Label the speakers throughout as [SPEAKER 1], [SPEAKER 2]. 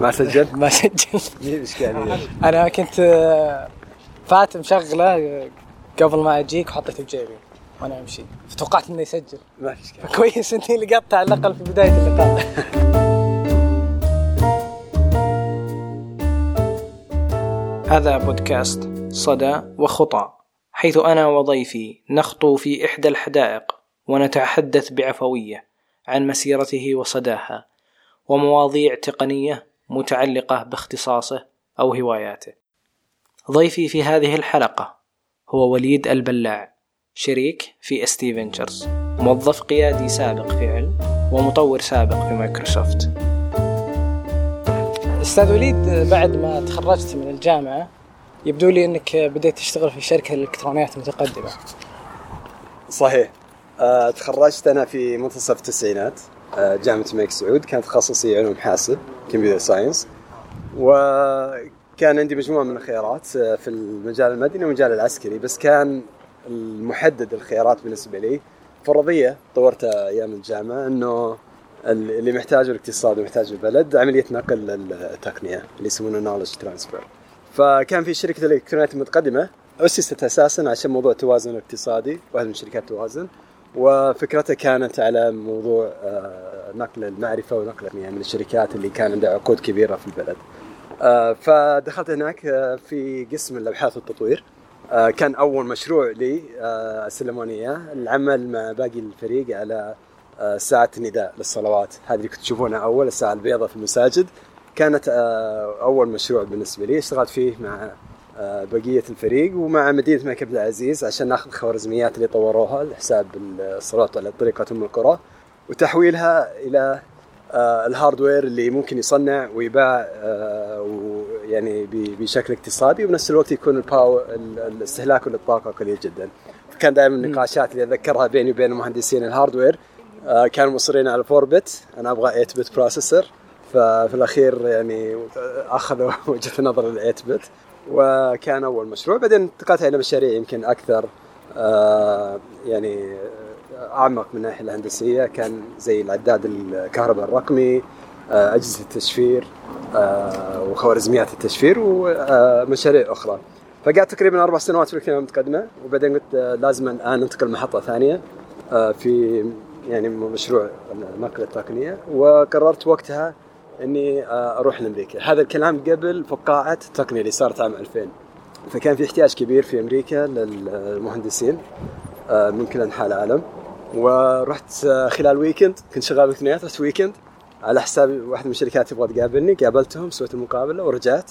[SPEAKER 1] ما سجلت؟
[SPEAKER 2] ما سجل.
[SPEAKER 1] مين اشكاليه؟
[SPEAKER 2] أنا كنت آه، فات مشغلة آه، قبل ما أجيك وحطيته بجيبي وأنا أمشي. فتوقعت إنه يسجل.
[SPEAKER 1] ما في إشكال.
[SPEAKER 2] كويس إني لقطته على الأقل في بداية اللقاء. هذا بودكاست صدى وخطى حيث أنا وضيفي نخطو في إحدى الحدائق ونتحدث بعفوية عن مسيرته وصداها ومواضيع تقنية متعلقة باختصاصه أو هواياته. ضيفي في هذه الحلقة هو وليد البلاع شريك في STV Ventures موظف قيادي سابق في علم ومطور سابق في مايكروسوفت. أستاذ وليد بعد ما تخرجت من الجامعة يبدو لي إنك بديت تشتغل في شركة الالكترونيات متقدمة.
[SPEAKER 1] صحيح. آه، تخرجت أنا في منتصف التسعينات. جامعة الملك سعود كانت تخصصي علوم حاسب computer science. وكان عندي مجموعة من الخيارات آه، في المجال المدني والمجال العسكري. بس كان المحدد الخيارات بالنسبة لي فرضية طورتها أيام الجامعة إنه اللي محتاجه الاقتصاد ومحتاجه البلد عملية نقل التقنيه اللي يسمونه knowledge transfer فكان في شركة الالكترونيات المتقدمه أسست أساسا عشان موضوع التوازن الاقتصادي واحدة من شركات التوازن. وفكرتها كانت على موضوع آه، نقل المعرفة ونقل يعني من الشركات اللي كان عندها عقود كبيرة في البلد. آه، فدخلت هناك آه، في قسم الابحاث والتطوير كان أول مشروع لي سلموني اياه العمل مع باقي الفريق على ساعة النداء للصلوات. هذه اللي كنت تشوفونها أول الساعة البيضاء في المساجد. كانت أول مشروع بالنسبة لي. اشتغلت فيه مع بقية الفريق ومع مدينة الملك عبد العزيز عشان ناخذ الخوارزميات اللي طوروها لحساب الصلاه على طريقة أم القرى وتحويلها إلى آه، ال hardware اللي ممكن يصنع ويباع آه، يعني بشكل اقتصادي وبنفس الوقت يكون ال power الاستهلاك للطاقه قليل جدا. كان دائما النقاشات اللي اتذكرها بيني وبين مهندسين ال hardware آه، كانوا مصرين على 4 bit أنا أبغى 8 bit processor ففي الأخير يعني أخذوا وجهة نظر ال 8 بت وكان أول مشروع. بعدين انتقلت إلى مشاريع يمكن أكثر آه، يعني أعمق من الناحية الهندسية. كان زي العداد الكهرباء الرقمي آه، أجهزة التشفير آه، وخوارزميات التشفير ومشاريع أخرى. فقعدت تقريبا أربع سنوات في الكليه المتقدمه وبعدين قلت لازم الآن انتقل محطه ثانية في يعني مشروع نقل التقنيه وقررت وقتها إني آه، أروح لامريكا هذا الكلام قبل فقاعة التقنيه اللي صارت عام 2000 فكان في احتياج كبير في أمريكا للمهندسين آه، من كل أنحاء العالم. ورحت آه، خلال weekend كنت شغال بالاثنينات رحت weekend على حساب واحد من الشركات تبغى تقابلني قابلتهم سويت المقابلة ورجعت.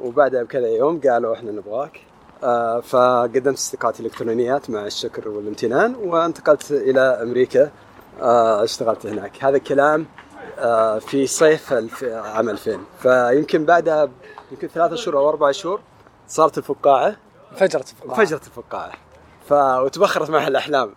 [SPEAKER 1] وبعدها بكذا يوم قالوا إحنا نبغاك. فقدمت استقالتي الالكترونيات مع الشكر والامتنان وانتقلت إلى أمريكا اشتغلت هناك. هذا الكلام في صيف عام 2000 فيمكن بعدها يمكن ثلاثة شهور أو أربع شهور صارت الفقاعة.
[SPEAKER 2] فجرت
[SPEAKER 1] الفقاعة. فجرت الفقاعة. ف وتبخرت معها الأحلام.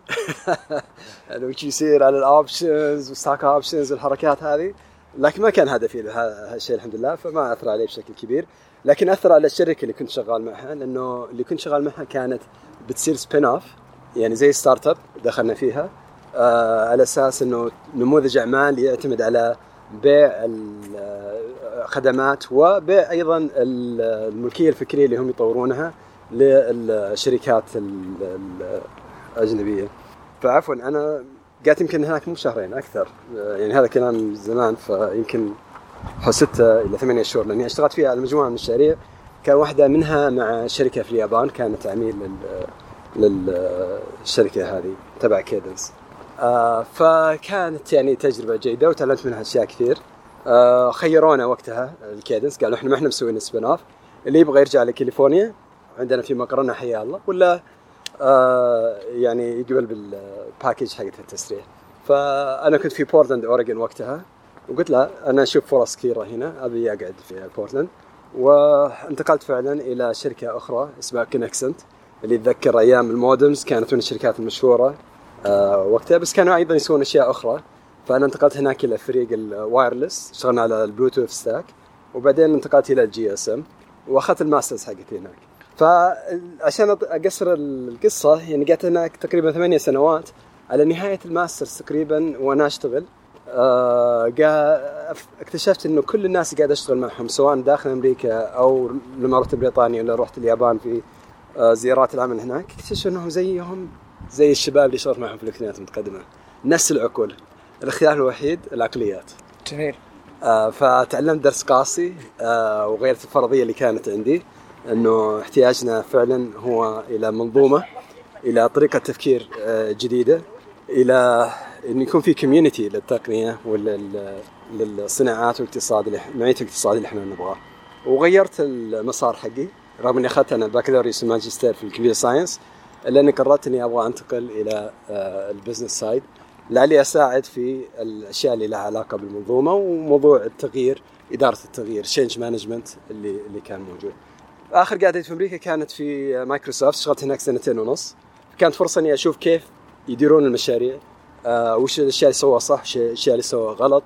[SPEAKER 1] يعني وش يصير على ال options وال stock options والحركات هذه. لكن ما كان هدفي هذا الشيء الحمد لله. فما أثر علي بشكل كبير. لكن أثر على الشركة اللي كنت شغال معها. لأنه اللي كنت شغال معها كانت بتصير spin-off يعني زي startup دخلنا فيها. آه، على أساس إنه نموذج أعمال يعتمد على بيع الخدمات وبيع أيضا الملكية الفكرية اللي هم يطورونها للشركات الأجنبية. فعفوا أنا قعدت يمكن هناك مو شهرين أكثر. يعني هذا كلام زمان فيمكن ستة إلى ثمانية شهور لأني اشتغلت فيها على مجموعة من المشاريع. كان واحدة منها مع شركة في اليابان كانت عميل للشركة هذه تبع Cadence آه فكانت يعني تجربة جيدة وتعلمت منها أشياء كثير. آه خيرونا وقتها ال Cadence قالوا إحنا ما إحنا مسويين spin-off اللي يبغى يرجع لكاليفورنيا عندنا في مقرنا حيا الله ولا آه يعني يقبل بال package حقت التسريح فأنا كنت في بورتلاند أوريجون وقتها وقلت له أنا أشوف فرص كثيرة هنا أبي أقعد في بورتلاند وانتقلت فعلا إلى شركة أخرى اسمها Conexant اللي اتذكر أيام ال modems كانت من الشركات المشهورة وقتها بس كانوا أيضا يسوون أشياء أخرى. فأنا انتقلت هناك إلى فريق ال wireless اشتغلنا على ال Bluetooth stack وبعدين انتقلت إلى ال GSM وأخذت ال masters حقتي هناك. فعشان أقصر القصة يعني قعدت هناك تقريبا ثمانية سنوات. على نهاية الماسترز تقريبا وأنا أشتغل آه، اكتشفت إنه كل الناس قاعد اشتغل معهم سواء داخل أمريكا أو لما رحت بريطانيا ولا رحت اليابان في آه، زيارات العمل هناك. اكتشفت إنهم زيهم زي الشباب اللي اشتغلت معهم في الالكترونيات المتقدمة. نفس العقول. الاختلاف الوحيد العقليات.
[SPEAKER 2] جميل.
[SPEAKER 1] آه، فتعلمت درس قاسي آه، وغيرت الفرضية اللي كانت عندي إنه احتياجنا فعلا هو إلى منظومة إلى طريقة تفكير آه، جديدة إلى انه يكون في community للتقنية وللصناعات والاقتصاد اللي نوعية الاقتصاد اللي إحنا نبغاه. وغيرت المسار حقي. رغم إني أخذت أنا بكالوريوس وماجستير في ال computer science الا اني قررت اني أبغى أنتقل إلى آه، ال business side لعلي أساعد في الأشياء اللي لها علاقة بالمنظومة وموضوع التغيير إدارة التغيير change management اللي اللي كان موجود. آخر قعدتي في أمريكا كانت في مايكروسوفت اشتغلت هناك سنتين ونص. كانت فرصة إني أشوف كيف يديرون المشاريع آه وش الأشياء اللي سووها صح وش الاشياء اللي سووها غلط.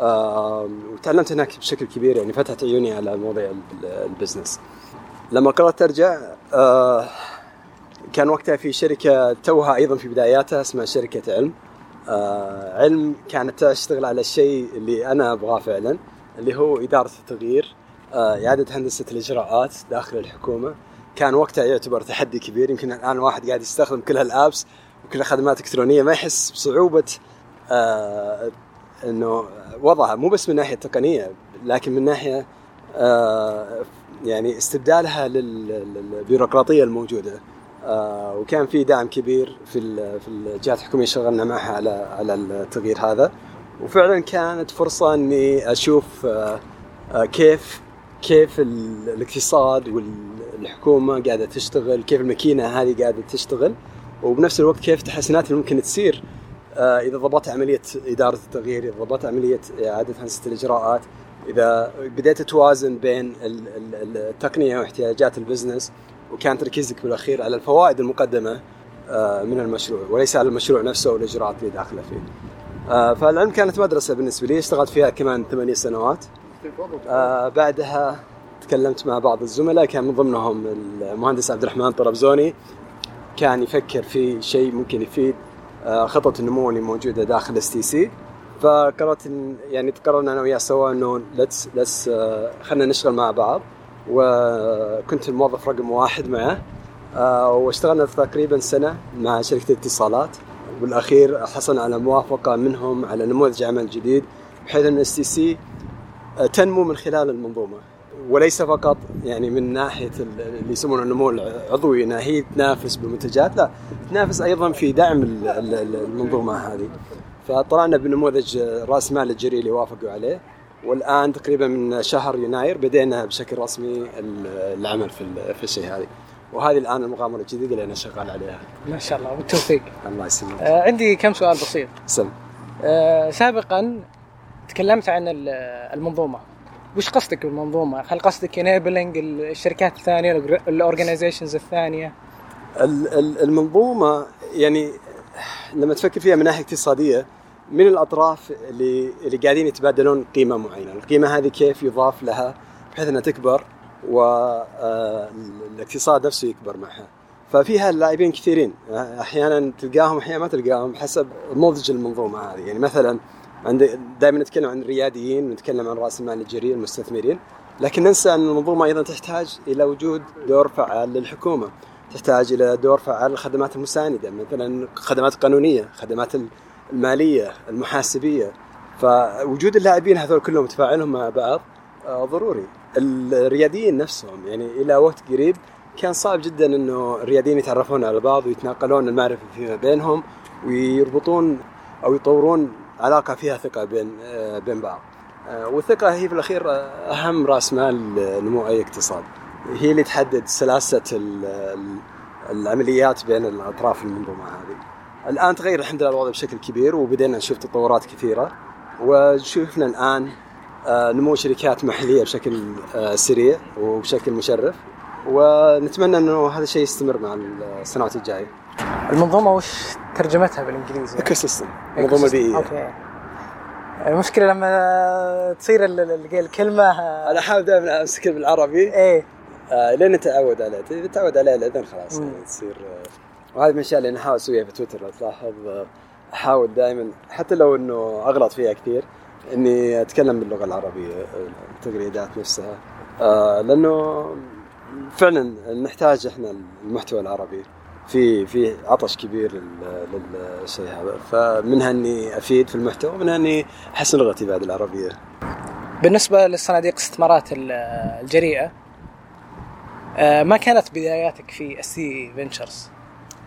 [SPEAKER 1] آه وتعلمت هناك بشكل كبير يعني فتحت عيوني على مواضيع ال- ال business لما قررت أرجع آه كان وقتها في شركة توها أيضا في بداياتها اسمها شركة علم. آه علم كانت تشتغل على الشيء اللي أنا أبغاه فعلا اللي هو إدارة التغيير آه إعادة هندسة الإجراءات داخل الحكومة. كان وقتها يعتبر تحدي كبير يمكن الآن واحد قاعد يستخدم كل هالآبس وكل الخدمات الإلكترونية ما يحس بصعوبة آه إنه وضعها مو بس من ناحية تقنية لكن من ناحية آه يعني استبدالها لل- للبيروقراطية الموجودة. آه وكان في دعم كبير في في الجهات الحكومية اشتغلنا معها على على التغيير هذا. وفعلا كانت فرصة إني أشوف آه آه كيف كيف ال- الاقتصاد والحكومة قاعدة تشتغل كيف الماكينة هذه قاعدة تشتغل وبنفس الوقت كيف التحسنات اللي ممكن تصير آه، إذا ضبطت عملية إدارة التغيير إذا ضبطت عملية إعادة هندسة الإجراءات إذا بديت توازن بين ال- ال- التقنية واحتياجات البزنس وكان تركيزك بالأخير على الفوائد المقدمة آه، من المشروع وليس على المشروع نفسه والاجراءات اللي داخلة فيه. آه، فالعلم كانت مدرسة بالنسبة لي اشتغلت فيها كمان ثمانية سنوات. آه، بعدها تكلمت مع بعض الزملاء كان من ضمنهم المهندس عبد الرحمن طرابزوني كان يفكر في شيء ممكن يفيد خطط النمو اللي موجودة داخل STC فقررت يعني قررنا أنا وياه سوا إنه let's let's خلينا نشتغل مع بعض وكنت الموظف رقم واحد معه. آه، واشتغلنا تقريبا سنة مع شركة الاتصالات بالاخير حصلنا على موافقة منهم على نموذج عمل جديد بحيث إن STC تنمو من خلال المنظومة. وليس فقط يعني من ناحية ال- اللي يسمونه النمو العضوي إنها هي تنافس بمنتجات لا تنافس أيضا في دعم ال- ال- المنظومة هذه. فطلعنا بنموذج رأس المال الجريء اللي وافقوا عليه. والآن تقريبا من شهر يناير بدينا بشكل رسمي ال- العمل في في الشيء هذه. وهذه الآن المغامرة الجديدة اللي أنا شغال عليها.
[SPEAKER 2] ما شاء الله بالتوفيق.
[SPEAKER 1] الله يسلمك.
[SPEAKER 2] آه عندي كم سؤال بسيط.
[SPEAKER 1] سم
[SPEAKER 2] آه سابقا تكلمت عن ال- المنظومة. وش قصدك بالمنظومة؟ هل قصدك enabling الشركات الثانية ال organizations الثانية؟
[SPEAKER 1] ال- ال- المنظومة يعني لما تفكر فيها من ناحية اقتصادية من الأطراف اللي اللي قاعدين يتبادلون قيمة معينة، القيمة هذه كيف يضاف لها بحيث إنها تكبر والاقتصاد نفسه يكبر معها. ففيها لاعبين كثيرين. أحيانا تلقاهم أحيانا ما تلقاهم حسب نضج المنظومة هذه، يعني مثلا عند دائما نتكلم عن الرياديين ونتكلم عن رأس المال الجريء المستثمرين. لكن ننسى أن المنظومة أيضا تحتاج إلى وجود دور فعال للحكومة. تحتاج إلى دور فعال للخدمات المساندة. مثلا خدمات قانونية خدمات المالية المحاسبية. فوجود اللاعبين هذول كلهم تفاعلهم مع بعض آه، ضروري. الرياديين نفسهم يعني إلى وقت قريب كان صعب جدا إنه الرياديين يتعرفون على بعض ويتناقلون المعرفة فيما بينهم ويربطون أو يطورون علاقة فيها ثقة بين آه، بين بعض. آه، والثقة هي في الأخير أهم رأس مال نمو أي اقتصاد. هي اللي تحدد سلاسة ال- ال- العمليات بين الأطراف المنظومة هذه. الآن تغير الحمد لله الوضع بشكل كبير وبدينا نشوف تطورات كثيرة وشفنا الآن آه، نمو شركات محلية بشكل آه، سريع وبشكل مشرف ونتمنى إنه هذا الشيء يستمر مع السنوات الجاية.
[SPEAKER 2] المنظومة وش ترجمتها
[SPEAKER 1] بالإنجليزي؟ ecosystem منظومة بيئية.
[SPEAKER 2] okay المشكلة لما تصير ال- ال- الكلمة
[SPEAKER 1] أنا احاول دائما أمسك بالعربي
[SPEAKER 2] إيه
[SPEAKER 1] آه لين نتعود عليه تتعود عليه بعدين خلاص
[SPEAKER 2] مم.
[SPEAKER 1] يعني تصير وهذه من الأشياء اللي أنا أحاول أسويها في تويتر لو تلاحظ أحاول دائما حتى لو إنه أغلط فيها كثير إني أتكلم باللغة العربية التغريدات نفسها. آه لأنه فعلا نحتاج إحنا المحتوى العربي. في في عطش كبير للشيء هذا. فمنها اني أفيد في المحتوى ومنها اني أحسن لغتي بعد العربية.
[SPEAKER 2] بالنسبة للصناديق الاستثمارات الجريئة آه، ما كانت بداياتك في STC Ventures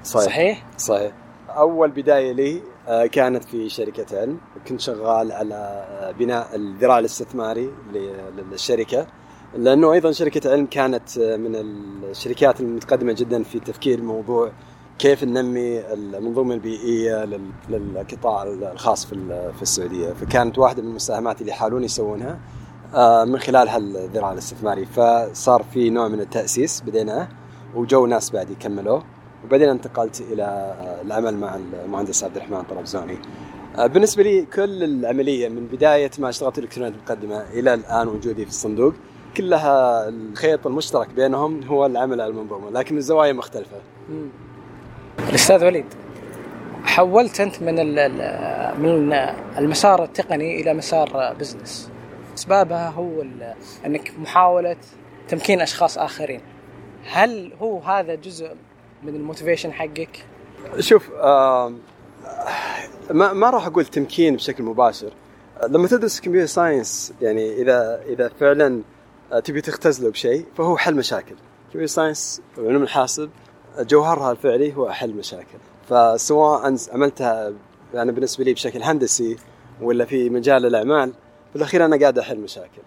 [SPEAKER 2] صحيح. صحيح؟
[SPEAKER 1] صحيح. أول بداية لي آه، كانت في شركة علم. كنت شغال على آه، بناء الذراع الاستثماري للشركة. لأنه أيضا شركة علم كانت من الشركات المتقدمة جدا في تفكير موضوع كيف ننمي المنظومة البيئية للقطاع الخاص في السعودية. فكانت واحدة من المساهمات اللي يحاولون يسوونها آه، من خلال هالذراع الاستثماري. فصار في نوع من التأسيس بديناه وجو ناس بعد يكملوه. وبعدين انتقلت إلى العمل مع المهندس عبد الرحمن طرابزوني آه، بالنسبة لي كل العملية من بداية ما اشتغلت الإلكترونيات المقدمة إلى الآن وجودي في الصندوق كلها الخيط المشترك بينهم هو العمل على المنظومة لكن الزوايا مختلفة.
[SPEAKER 2] الأستاذ وليد حولت أنت من من المسار التقني إلى مسار business. أسبابها هو أنك محاولة تمكين أشخاص آخرين. هل هو هذا جزء من ال motivation حقك؟
[SPEAKER 1] شوف ما ما راح أقول تمكين بشكل مباشر. لما تدرس computer science يعني إذا إذا فعلا آه، تبي تختزله بشيء فهو حل مشاكل computer science وعلوم الحاسب جوهرها الفعلي هو حل مشاكل فسواء عملتها يعني بالنسبة لي بشكل هندسي ولا في مجال الأعمال بالأخير أنا قاعد أحل مشاكل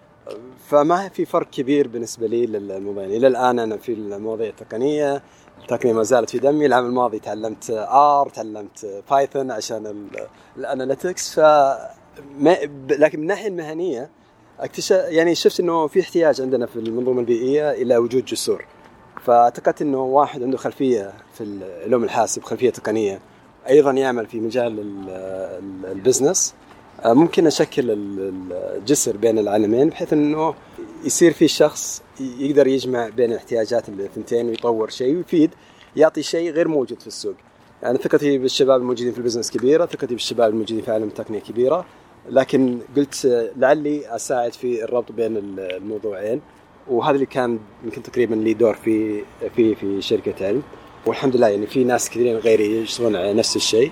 [SPEAKER 1] فما في فرق كبير بالنسبة لي للموبايل إلى الآن أنا في المواضيع التقنية التقنيه ما زالت في دمي. العام الماضي تعلمت R تعلمت Python عشان الاناليتكس ف لكن من الناحيه المهنيه اكتشف يعني شفت إنه في احتياج عندنا في المنظومة البيئية إلى وجود جسور. فاعتقدت إنه واحد عنده خلفية في العلوم الحاسب خلفية تقنية أيضا يعمل في مجال ال business. ممكن أشكل الجسر بين العالمين بحيث إنه يصير في شخص يقدر يجمع بين الاحتياجات الثنتين ويطور شيء ويفيد يعطي شيء غير موجود في السوق. يعني ثقتي بالشباب الموجودين في ال business كبيرة ثقتي بالشباب الموجودين في عالم التقنيه كبيرة لكن قلت لعلي أساعد في الربط بين الموضوعين. وهذا اللي كان يمكن تقريبا لي دور في في في شركة علم. والحمد لله يعني في ناس كثيرين غيري يشتغلون على نفس الشيء.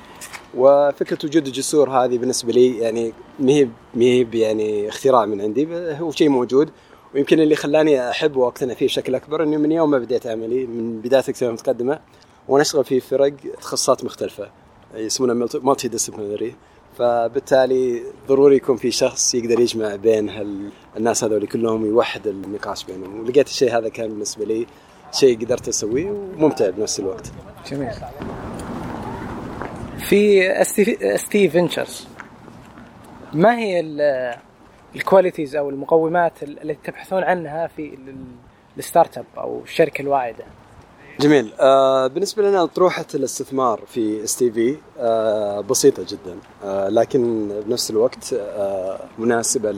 [SPEAKER 1] وفكرة وجود الجسور هذه بالنسبة لي يعني ما هي ما هي يعني اختراع من عندي هو شيء موجود. ويمكن اللي خلاني أحب وأقتنع فيه بشكل أكبر اني من يوم ما بديت عملي من بداية السنة المتقدمة وأنا أشتغل في فرق تخصصات مختلفة يسمونها multidisciplinary فبالتالي ضروري يكون في شخص يقدر يجمع بين الناس هذول كلهم ويوحد النقاش بينهم ولقيت الشيء هذا كان بالنسبة لي شيء قدرت أسويه وممتع بنفس الوقت.
[SPEAKER 2] جميل. في STC Ventures ما هي ال qualities أو المقومات التي تبحثون عنها في ال startup أو الشركة الواعدة؟
[SPEAKER 1] جميل. آه بالنسبة لنا أطروحة الاستثمار في STV بسيطة جدا آه لكن بنفس الوقت آه مناسبة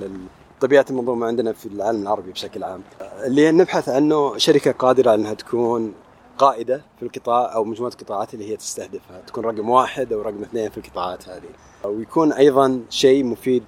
[SPEAKER 1] لطبيعه المنظومة عندنا في العالم العربي بشكل عام. آه اللي نبحث عنه شركة قادرة إنها تكون قائدة في القطاع أو مجموعة القطاعات اللي هي تستهدفها تكون رقم واحد أو رقم اثنين في القطاعات هذه. ويكون أيضا شيء مفيد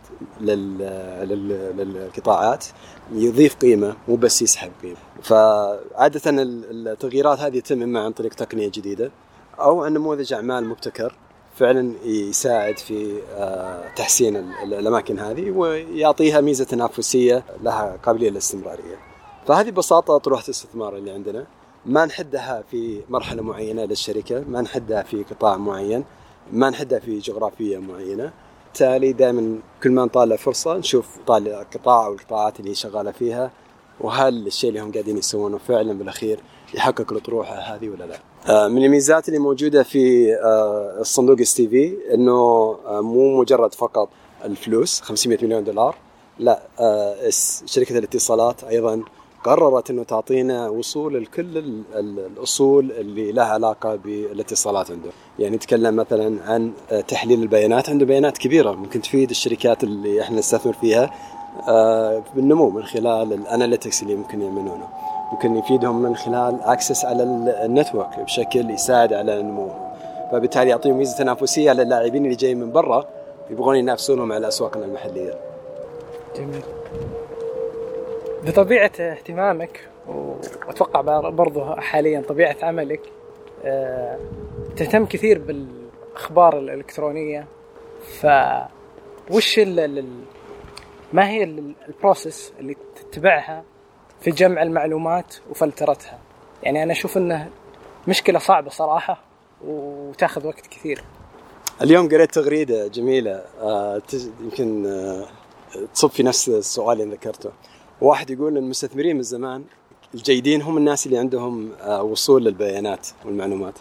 [SPEAKER 1] للقطاعات يضيف قيمة مو بس يسحب قيمة فعادة التغييرات هذه تتم إما عن طريق تقنية جديدة أو عن نموذج أعمال مبتكر فعلا يساعد في آه، تحسين الأماكن هذه ويعطيها ميزة تنافسية لها قابلية للاستمرارية. فهذه ببساطة طروحة الاستثمار اللي عندنا. ما نحدها في مرحلة معينة للشركة، ما نحدها في قطاع معين، ما نحدها في جغرافية معينة. بالتالي دائما كل ما نطالع فرصة نشوف طالع القطاع أو القطاعات اللي شغالة فيها وهل الشيء اللي هم قاعدين يسوونه فعلا بالأخير يحقق الاطروحه هذه ولا لا؟ آه، من الميزات اللي موجودة في آه، الصندوق إس تي في إنه آه، مو مجرد فقط الفلوس 500 مليون دولار لا شركة الاتصالات أيضا قررت إنه تعطينا وصول لكل الأصول اللي لها علاقة بالاتصالات عنده، يعني نتكلم مثلا عن تحليل البيانات، عنده بيانات كبيرة ممكن تفيد الشركات اللي إحنا نستثمر فيها بالنمو من خلال الأناليتكس اللي ممكن يعملونه. ممكن يفيدهم من خلال أكسس على النتورك بشكل يساعد على النمو فبالتالي يعطيهم ميزة تنافسية على اللاعبين اللي جايين من برا يبغون ينافسونهم على أسواقنا المحلية.
[SPEAKER 2] جميل. بطبيعة اهتمامك وأتوقع برضه حاليا طبيعة عملك آه، تهتم كثير بالأخبار الإلكترونية ف وش ما هي البروسيس اللي تتبعها في جمع المعلومات وفلترتها؟ يعني أنا أشوف إنه مشكلة صعبة صراحة وتاخذ وقت كثير.
[SPEAKER 1] اليوم قريت تغريدة جميلة آه، يمكن آه، تصب في نفس السؤال اللي ذكرته. واحد يقول المستثمرين من زمان الجيدين هم الناس اللي عندهم آه، وصول للبيانات والمعلومات.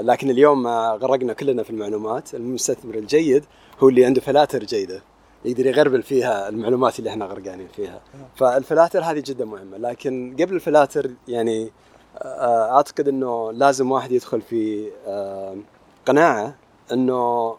[SPEAKER 1] لكن اليوم ما غرقنا كلنا في المعلومات. المستثمر الجيد هو اللي عنده filters جيدة يقدر يغربل فيها المعلومات اللي إحنا غرقانين فيها. فال filters هذه جدا مهمة. لكن قبل ال filters يعني آه، أعتقد إنه لازم واحد يدخل في آه، قناعة إنه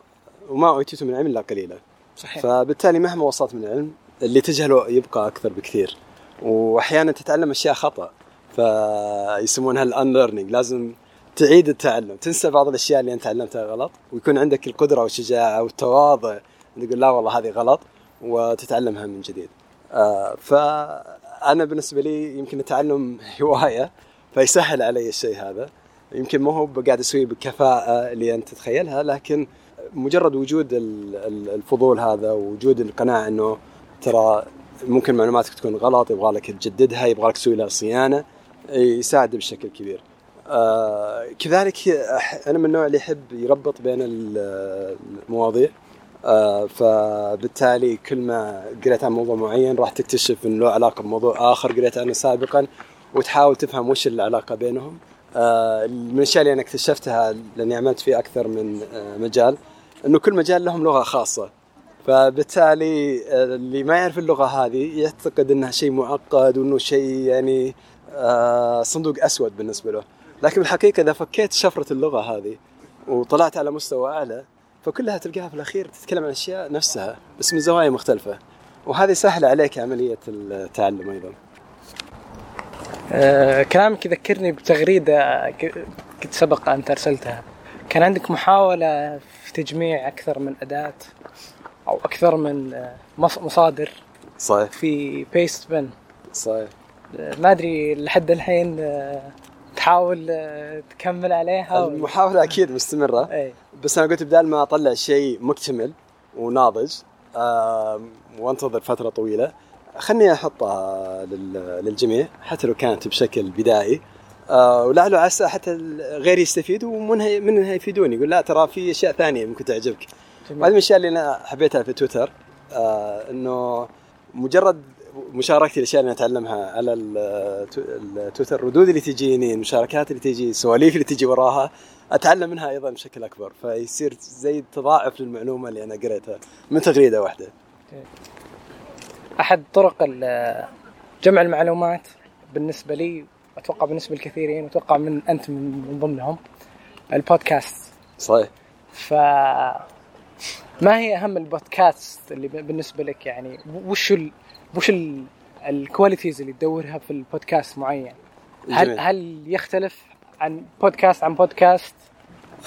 [SPEAKER 1] وما اوتيتم من العلم إلا قليلا. صحيح. فبالتالي مهما وصلت من العلم اللي تجهله يبقى أكثر بكثير. وأحيانا تتعلم أشياء خطأ فيسمونها الان ليرنينج لازم تعيد التعلم تنسى بعض الأشياء اللي أنت تعلمتها غلط ويكون عندك القدرة والشجاعة والتواضع تقول لا والله هذه غلط وتتعلمها من جديد. آه فأنا بالنسبة لي يمكن التعلم هواية فيسهل علي الشيء هذا. يمكن ما هو قاعد أسويه بكفاءة اللي أنت تتخيلها لكن مجرد وجود الفضول هذا ووجود القناعة إنه ترى ممكن معلوماتك تكون غلط يبغى لك تجددها يبغى لك تسوي لها صيانة يساعد بشكل كبير. آه كذلك أنا من النوع اللي يحب يربط بين المواضيع. آه فبالتالي كل ما قريت عن موضوع معين راح تكتشف إنه له علاقة بموضوع آخر قريت عنه سابقا وتحاول تفهم وش العلاقة بينهم. آه من الأشياء اللي أنا اكتشفتها لأني عملت في أكثر من مجال إنه كل مجال لهم لغة خاصة. فبالتالي آه، اللي ما يعرف اللغة هذه يعتقد إنها شيء معقد وإنه شيء يعني آه، صندوق أسود بالنسبة له. لكن بالحقيقة إذا فكيت شفرة اللغة هذه وطلعت على مستوى أعلى فكلها تلقاها في الأخير تتكلم عن أشياء نفسها بس من زوايا مختلفة. وهذه سهلة عليك عملية التعلم أيضا.
[SPEAKER 2] آه كلامك يذكرني بتغريدة كنت سبق أن أرسلتها. كان عندك محاولة في تجميع أكثر من أداة؟ أو أكثر من آه، مصادر
[SPEAKER 1] صحيح.
[SPEAKER 2] في بيست بن
[SPEAKER 1] صحيح.
[SPEAKER 2] آه، ما أدري لحد الحين آه، تحاول تكمل عليها
[SPEAKER 1] المحاولة أكيد مستمرة. أي. بس أنا قلت بدال ما أطلع شيء مكتمل وناضج وأنتظر فترة طويلة خلني أحطها للجميع حتى لو كانت بشكل بدائي. ولعله عسى حتى غيري يستفيد ومنها منها يفيدوني. يقول لا ترى في أشياء ثانية ممكن تعجبك. هذه من الأشياء اللي أنا حبيتها في تويتر آه إنه مجرد مشاركتي الأشياء اللي أتعلمها على التويتر الردود اللي تجيني المشاركات اللي تجي السواليف اللي تجي وراها أتعلم منها أيضا بشكل أكبر. فيصير زي تضاعف للمعلومة اللي أنا قريتها من تغريدة واحدة.
[SPEAKER 2] أحد طرق جمع المعلومات بالنسبة لي أتوقع بالنسبة للكثيرين واتوقع من أنت من ضمنهم البودكاست.
[SPEAKER 1] صحيح.
[SPEAKER 2] ف ما هي أهم البودكاست اللي بالنسبة لك يعني؟ وش ال... وش ال... ال qualities اللي تدورها في البودكاست معين؟ هل هل يختلف عن بودكاست عن بودكاست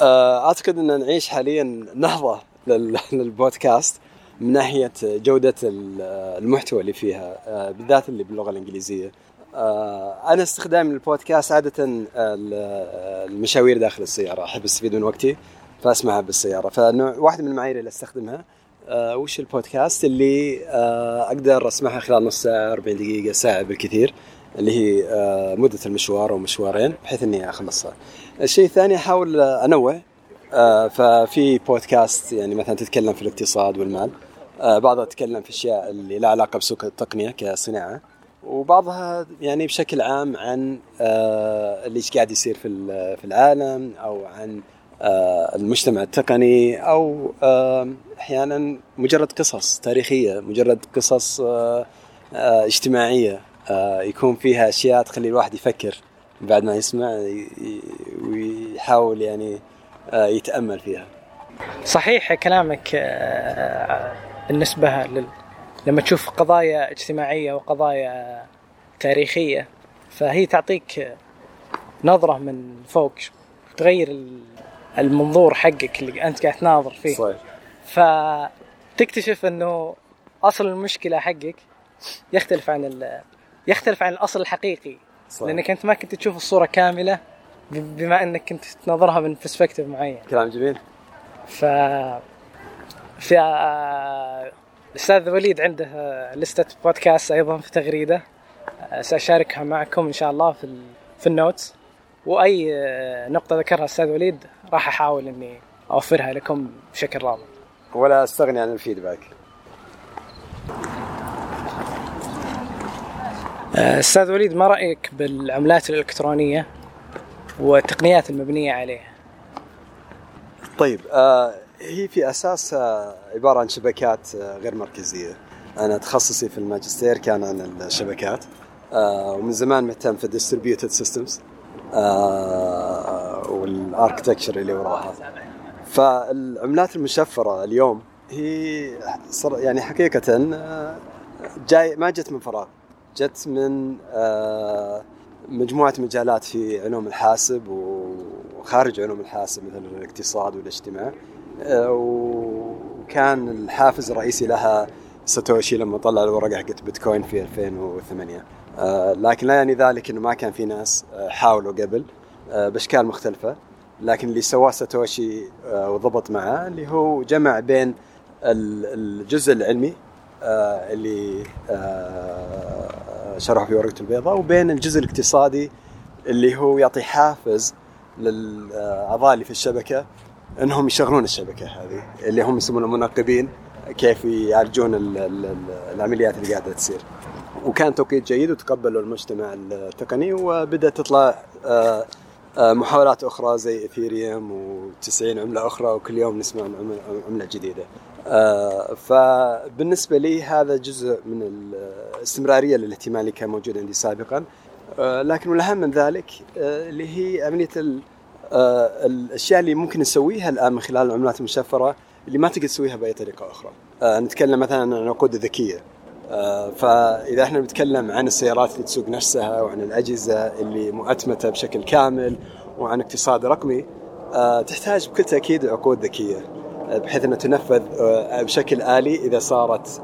[SPEAKER 1] آه، أعتقد أن نعيش حاليا نهضة للبودكاست من ناحية جودة المحتوى اللي فيها آه، بالذات اللي باللغة الإنجليزية. آه، أنا استخدام البودكاست عادة المشاوير داخل السيارة أحب أستفيد من وقتي. فاسمعها بالسيارة فنوع واحد من المعايير اللي أستخدمها آه وش البودكاست اللي آه أقدر أسمعها خلال نص ساعة 40 دقيقة ساعة بالكثير اللي هي آه مدة المشوار أو مشوارين بحيث إني أخلصها. الشيء الثاني أحاول انوع آه ففي بودكاست يعني مثلا تتكلم في الاقتصاد والمال آه بعضها تتكلم في أشياء اللي لها علاقة بسوق التقنية كصناعة وبعضها يعني بشكل عام عن آه اللي قاعد يصير في في العالم أو عن المجتمع التقني أو آه أحيانا مجرد قصص تاريخية مجرد قصص آه آه اجتماعية آه يكون فيها أشياء تخلي الواحد يفكر بعد ما يسمع ويحاول يعني آه يتأمل فيها.
[SPEAKER 2] صحيح كلامك آه بالنسبة لل لما تشوف قضايا اجتماعية وقضايا تاريخية فهي تعطيك نظرة من فوق تغير المنظور حقك اللي أنت قاعد تناظر فيه.
[SPEAKER 1] صحيح.
[SPEAKER 2] فتكتشف إنه أصل المشكلة حقك يختلف عن ال... يختلف عن الأصل الحقيقي.
[SPEAKER 1] صحيح.
[SPEAKER 2] لأنك أنت ما كنت تشوف الصورة كاملة بما إنك كنت تنظرها من perspective معين.
[SPEAKER 1] كلام جميل.
[SPEAKER 2] ف في آه، الاستاذ وليد عنده آه، لستة بودكاست أيضا في تغريدة. آه، سأشاركها معكم إن شاء الله في. في ال notes وأي آه، نقطة ذكرها الاستاذ وليد راح أحاول إني أوفرها لكم بشكل رابط.
[SPEAKER 1] ولا أستغني عن ال feedback.
[SPEAKER 2] آه، أستاذ وليد ما رأيك بالعملات الإلكترونية والتقنيات المبنية عليها؟
[SPEAKER 1] طيب آه هي في اساسها عبارة عن شبكات آه غير مركزية. أنا تخصصي في الماجستير كان عن الشبكات آه ومن زمان مهتم في ال distributed systems آه والاركتكشر اللي وراها. فالعملات المشفرة اليوم هي يعني حقيقة آه، جاي ما جت من فراغ. جت من آه، مجموعة مجالات في علوم الحاسب وخارج علوم الحاسب مثل الاقتصاد والاجتماع. آه، وكان الحافز الرئيسي لها ساتوشي لما طلع الورقة حقت بيتكوين في 2008 آه، لكن لا يعني ذلك إنه ما كان في ناس آه، حاولوا قبل آه، بأشكال مختلفة لكن اللي سواه ساتوشي آه، وضبط معاه اللي هو جمع بين ال- الجزء العلمي آه، اللي آه، شرحه في ورقته البيضاء وبين الجزء الاقتصادي اللي هو يعطي حافز للأعضاء اللي في الشبكة إنهم يشغلون الشبكة هذه اللي هم يسمونهم منقبين كيف يعالجون ال- ال- ال- العمليات اللي قاعدة تصير. وكان توقيت جيد وتقبله المجتمع التقني وبدأت تطلع آه، آه، محاولات أخرى زي اثيريوم و90 عملة أخرى وكل يوم نسمع عن عملة جديدة. آه، فبالنسبة لي هذا جزء من الاستمرارية للاهتمام اللي كان موجود عندي سابقا لكن والاهم من ذلك اللي هي عملية ال- الأشياء اللي ممكن نسويها الآن من خلال العملات المشفرة اللي ما تقدر تسويها بأي طريقة أخرى. نتكلم مثلا عن العقود الذكية. فإذا إحنا بنتكلم عن السيارات اللي تسوق نفسها وعن الأجهزة اللي مؤتمتة بشكل كامل وعن اقتصاد رقمي آه، تحتاج بكل تأكيد عقود ذكية آه، بحيث إنها تنفذ آه، بشكل آلي إذا صارت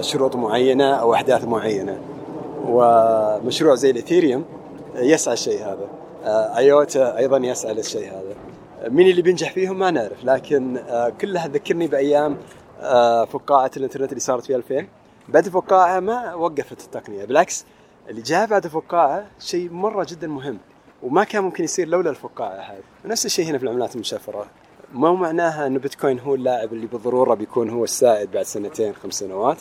[SPEAKER 1] شروط معينة أو أحداث معينة. ومشروع زي الاثيريوم يسعى الشيء هذا. آيوتا أيضا يسعى للشيء هذا. مين اللي بينجح فيهم ما نعرف لكن كلها تذكرني بأيام فقاعة الانترنت اللي صارت في 2000 بعد الفقاعه ما وقفت التقنية. بالعكس اللي جاء بعد الفقاعه شيء مرة جدا مهم وما كان ممكن يصير لولا الفقاعة هذه. ونفس الشيء هنا في العملات المشفرة. ما هو معناها إنه بيتكوين هو اللاعب اللي بالضرورة بيكون هو السائد بعد سنتين خمس سنوات.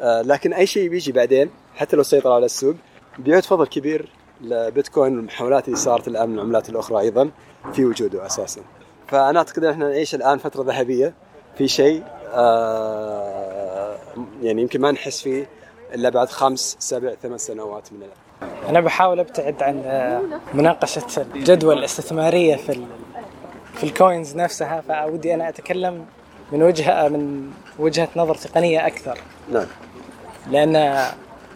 [SPEAKER 1] آه، لكن أي شيء بيجي بعدين حتى لو سيطر على السوق بيعود فضل كبير لبيتكوين والمحاولات اللي صارت الآن من العملات الأخرى أيضا في وجوده أساسا. فأنا أعتقد إن إحنا نعيش الآن فترة ذهبية. في شيء آه يعني يمكن ما نحس فيه إلا بعد خمس سبع ثمان سنوات من الآن.
[SPEAKER 2] أنا بحاول أبتعد عن آه، مناقشة الجدوى الاستثمارية في. في الكوينز نفسها فودي أنا أتكلم من وجهه من وجهة نظر تقنية أكثر
[SPEAKER 1] نعم
[SPEAKER 2] لأن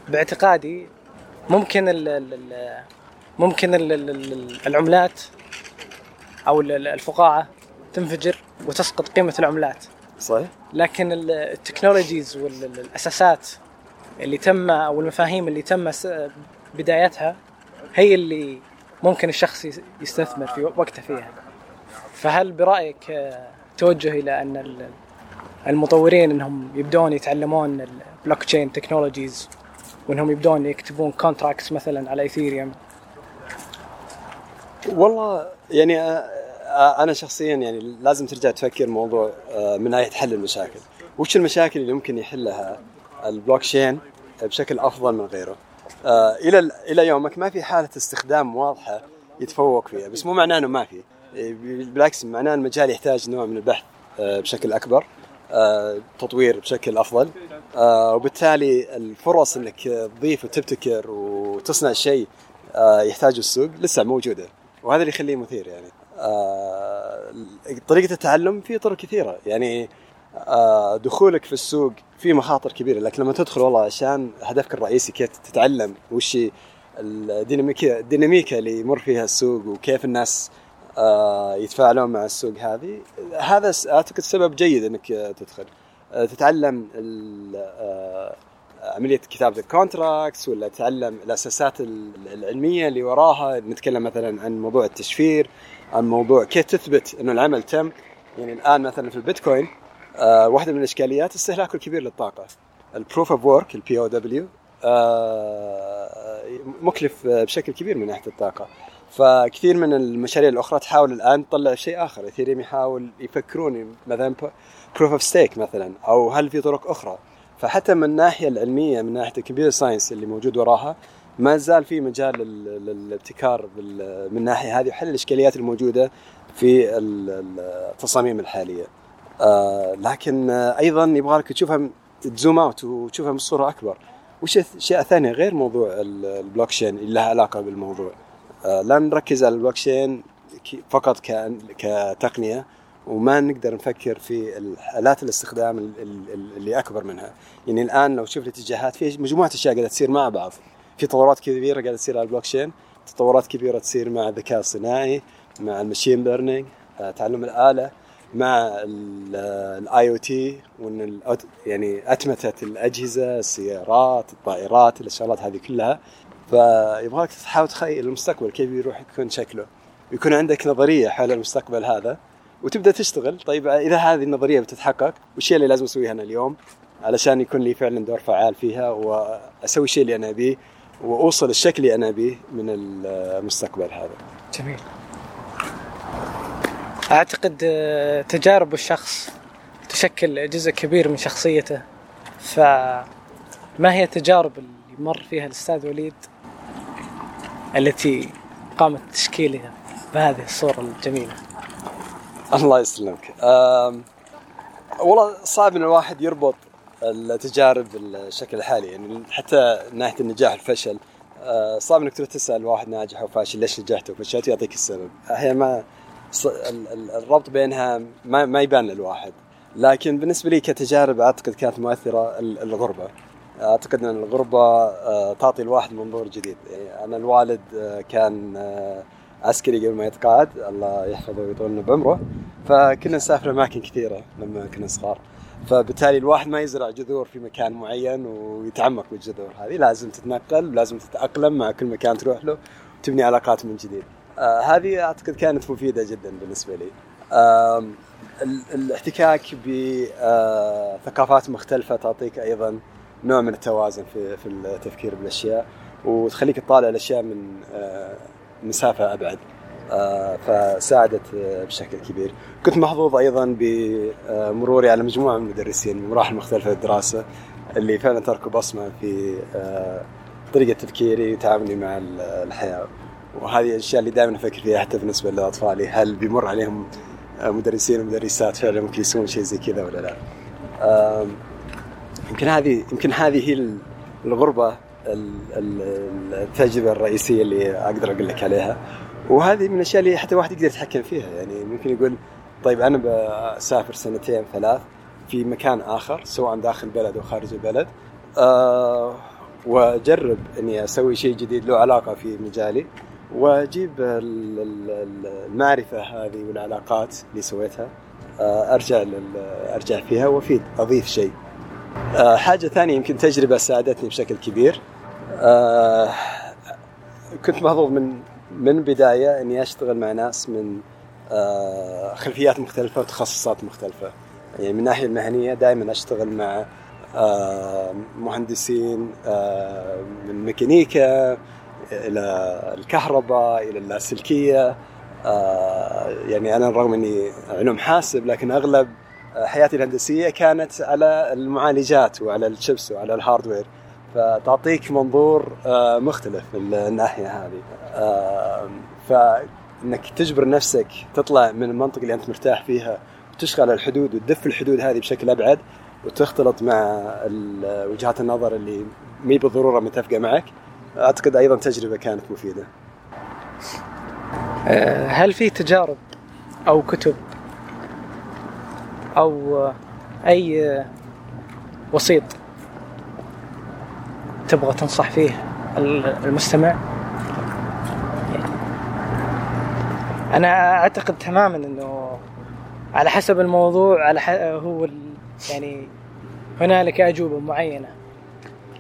[SPEAKER 2] باعتقادي ممكن ال ال ال- ممكن ال ال ال- العملات أو ال- ال- الفقاعة تنفجر وتسقط قيمة العملات
[SPEAKER 1] صحيح؟
[SPEAKER 2] لكن ال- التكنولوجيز والاساسات اللي تم أو المفاهيم اللي تم بدايتها هي اللي ممكن الشخص يس- يستثمر في وقته فيها فهل برأيك توجه إلى أن ال- المطورين إنهم يبدون يتعلمون ال blockchain technologies وإنهم يبدون يكتبون contracts مثلا على Ethereum
[SPEAKER 1] والله يعني أنا شخصيا يعني لازم ترجع تفكر موضوع آه، من ناحية حل المشاكل. وش المشاكل اللي ممكن يحلها البلوك تشين بشكل أفضل من غيره؟ آه، إلى إلى يومك ما في حالة استخدام واضحة يتفوق فيها بس مو معناه إنه ما في. إيه، بالعكس معناه المجال يحتاج نوع من البحث آه، بشكل أكبر آه، تطوير بشكل أفضل. آه، وبالتالي الفرص إنك تضيف وتبتكر وتصنع شيء آه، يحتاجه السوق لسه موجودة وهذا اللي يخليه مثير يعني. آه، طريقة التعلم في طرق كثيرة. يعني آه، دخولك في السوق في مخاطر كبيرة لكن لما تدخل والله عشان هدفك الرئيسي كيف تتعلم وش الديناميكيه الديناميكا اللي يمر فيها السوق وكيف الناس آه، يتفاعلون مع السوق هذه هذا أعتقد سبب جيد إنك تدخل. تتعلم عملية كتابة ال contracts ولا تتعلم الأساسات العلمية اللي وراها. نتكلم مثلا عن موضوع التشفير. عن موضوع كيف تثبت إنه العمل تم. يعني الآن مثلا في البيتكوين آه واحدة من الإشكاليات استهلاكه الكبير للطاقة. ال proof of work ال PoW مكلف بشكل كبير من ناحية الطاقة. فكثير من المشاريع الأخرى تحاول الآن تطلع شيء آخر. Ethereum يحاول يفكرون مثلا proof of stake مثلا أو هل في طرق أخرى. فحتى من الناحية العلمية من ناحية ال computer science اللي موجود وراها ما زال في مجال للابتكار من الناحيه هذه وحل الإشكاليات الموجودة في التصاميم الحالية. آه لكن أيضا يبغى لك تشوفها ت zoom out وتشوفها من صوره أكبر. وش اشياء ثانية غير موضوع البلوك تشين اللي لها علاقة بالموضوع. آه لا نركز على البلوك تشين فقط كتقنية وما نقدر نفكر في حالات الاستخدام اللي أكبر منها يعني الآن لو شوف الاتجاهات في مجموعة أشياء قاعدة تصير مع بعض في تطورات كبيرة قاعدة تصير على البلوك تشين تطورات كبيرة تصير مع الذكاء الصناعي مع ال machine learning آه، تعلم الآلة مع ال IoT وإن يعني أتمتة الأجهزة السيارات الطائرات الشغلات هذه كلها. فيبغاك تحاول تخيل المستقبل كيف يروح يكون شكله. يكون عندك نظرية حول المستقبل هذا وتبدأ تشتغل. طيب إذا هذه النظرية بتتحقق وش اللي لازم اسويها أنا اليوم علشان يكون لي فعلا دور فعال فيها وأسوي الشيء اللي أنا أبيه. وأوصل الشكل اللي أنا أبيه من المستقبل هذا.
[SPEAKER 2] جميل. أعتقد آه، تجارب الشخص تشكل جزء كبير من شخصيته فما هي التجارب اللي مر فيها الأستاذ وليد التي قامت تشكيلها بهذه الصورة الجميلة
[SPEAKER 1] الله يسلمك والله صعب إن الواحد يربط التجارب بالشكل الحالي يعني حتى ناحية النجاح والفشل أه، صعب إنك تروح تسأل واحد ناجح أو فاشل ليش نجحت وفشلت يعطيك السبب. هي ما الربط بينها ما, ما يبان للواحد. لكن بالنسبة لي كتجارب أعتقد كانت مؤثرة الغربة. أعتقد إن الغربة أه، تعطي الواحد منظور جديد. يعني أنا الوالد أه، كان عسكري قبل ما يتقاعد الله يحفظه ويطول بعمره فكنا نسافر أماكن كثيرة لما كنا صغار. فبالتالي الواحد ما يزرع جذور في مكان معين ويتعمق بالجذور هذه. لازم تتنقل ولازم تتأقلم مع كل مكان تروح له وتبني علاقات من جديد. آه هذه أعتقد كانت مفيدة جدا بالنسبة لي. آه الاحتكاك بثقافات مختلفة تعطيك أيضا نوع من التوازن في في التفكير بالأشياء وتخليك تطالع الأشياء من آه مسافة أبعد. فساعدت آه، بشكل كبير. كنت محظوظ أيضا بمروري على مجموعة من المدرسين من مراحل مختلفة في الدراسة اللي فعلا تركوا بصمة في آه، طريقة تفكيري وتعاملي مع الحياة. وهذه الأشياء اللي دائما أفكر فيها حتى بالنسبة لأطفالي هل بيمر عليهم مدرسين ومدرسات فعلا ممكن يسوون شيء زي كذا ولا لا؟ يمكن هذه يمكن هذه هي الغربة التجربة الرئيسية اللي أقدر أقول لك عليها. وهذه من الأشياء اللي حتى واحد يقدر يتحكم فيها يعني ممكن يقول طيب أنا بسافر سنتين ثلاث في مكان آخر سواء داخل البلد أو خارج البلد أه وأجرب إني أسوي شيء جديد له علاقة في مجالي وأجيب المعرفة هذه والعلاقات اللي سويتها أه أرجع أرجع فيها وأفيد أضيف شيء. أه حاجة ثانية يمكن تجربة ساعدتني بشكل كبير أه كنت محظوظ من من بداية إني أشتغل مع ناس من آه، خلفيات مختلفة وتخصصات مختلفة. يعني من الناحيه المهنيه دائما أشتغل مع آه، مهندسين آه، من ميكانيكا إلى الكهرباء إلى اللاسلكية. يعني أنا رغم إني علوم حاسب لكن أغلب حياتي الهندسية كانت على المعالجات وعلى الشيبس وعلى ال hardware. فتعطيك منظور مختلف من الناحية هذه. فإنك تجبر نفسك تطلع من المنطقة اللي أنت مرتاح فيها وتبوش الحدود وتدف الحدود هذه بشكل أبعد وتختلط مع وجهات النظر اللي مي بالضرورة متفقة معك. أعتقد أيضا تجربة كانت مفيدة.
[SPEAKER 2] أه، هل في تجارب أو كتب أو أي وسيط؟ تبغى تنصح فيه المستمع؟ أنا أعتقد تماما إنه على حسب الموضوع على. هو. يعني هنالك أجوبة معينة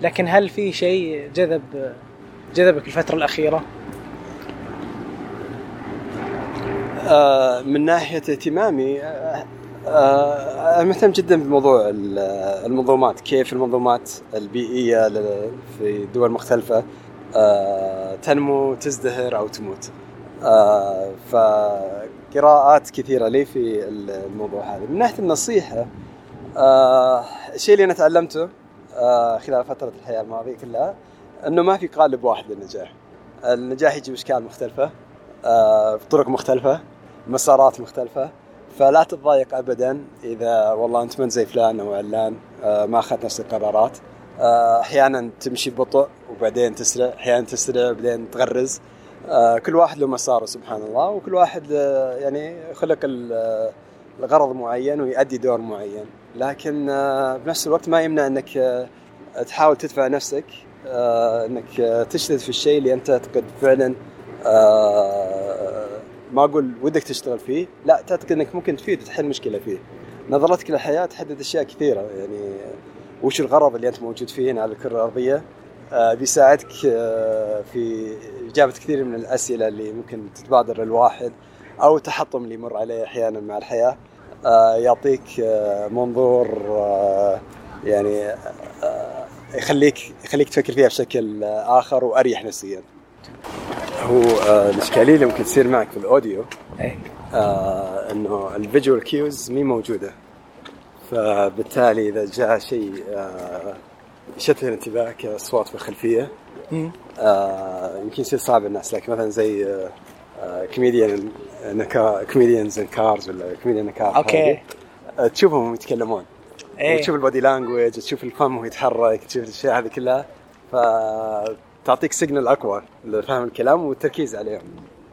[SPEAKER 2] لكن هل في شيء جذب جذبك الفترة الأخيرة؟
[SPEAKER 1] آه من ناحية اهتمامي آه أنا مهتم جدا بموضوع المنظومات كيف المنظومات البيئية في دول مختلفة آه تنمو تزدهر أو تموت. آه فقراءات كثيرة لي في الموضوع هذا. من ناحية النصيحة آه الشيء اللي أنا تعلمته خلال فترة الحياة الماضية كلها إنه ما في قالب واحد للنجاح. النجاح يجي بأشكال مختلفة آه بطرق مختلفة مسارات مختلفة فلا تتضايق ابدا إذا والله أنت من زي فلان أو علان آه ما أخذت نفس القرارات. آه أحيانا تمشي ببطء وبعدين تسرع أحيانا تسرع وبعدين تغرز. آه كل واحد له مساره سبحان الله وكل واحد يعني خلق الغرض معين ويؤدي دور معين. لكن بنفس الوقت ما يمنع إنك تحاول تدفع نفسك إنك تجتهد في الشيء اللي أنت تعتقد فعلا ما أقول ودك تشتغل فيه لا تعتقد إنك ممكن تفيد وتحل مشكلة فيه. نظرتك للحياة تحدد أشياء كثيرة يعني وش الغرض اللي أنت موجود فيه هنا على الكرة الأرضية؟ آه بيساعدك آه في إجابة كثير من الأسئلة اللي ممكن تتبادر للواحد أو التحطم اللي يمر عليه أحيانا مع الحياة. آه يعطيك منظور يعني يخليك يخليك تفكر فيها بشكل آخر وأريح نفسيا. هو آه الإشكالية اللي ممكن تصير معك في ال audio
[SPEAKER 2] اي
[SPEAKER 1] آه إنه ال visual cues مي موجودة. فبالتالي إذا جاء شيء آه يشتت الانتباه كاصوات في الخلفية آه يمكن يصير صعب الناس. لكن مثلا زي آه آه comedian in car comedians in cars ولا comedian car
[SPEAKER 2] okay.
[SPEAKER 1] آه تشوفهم يتكلمون.
[SPEAKER 2] إيه.
[SPEAKER 1] وتشوف ال body language تشوف الفم وهو يتحرك تشوف الأشياء هذه كلها. فتعطيك signal أقوى لفهم الكلام والتركيز عليهم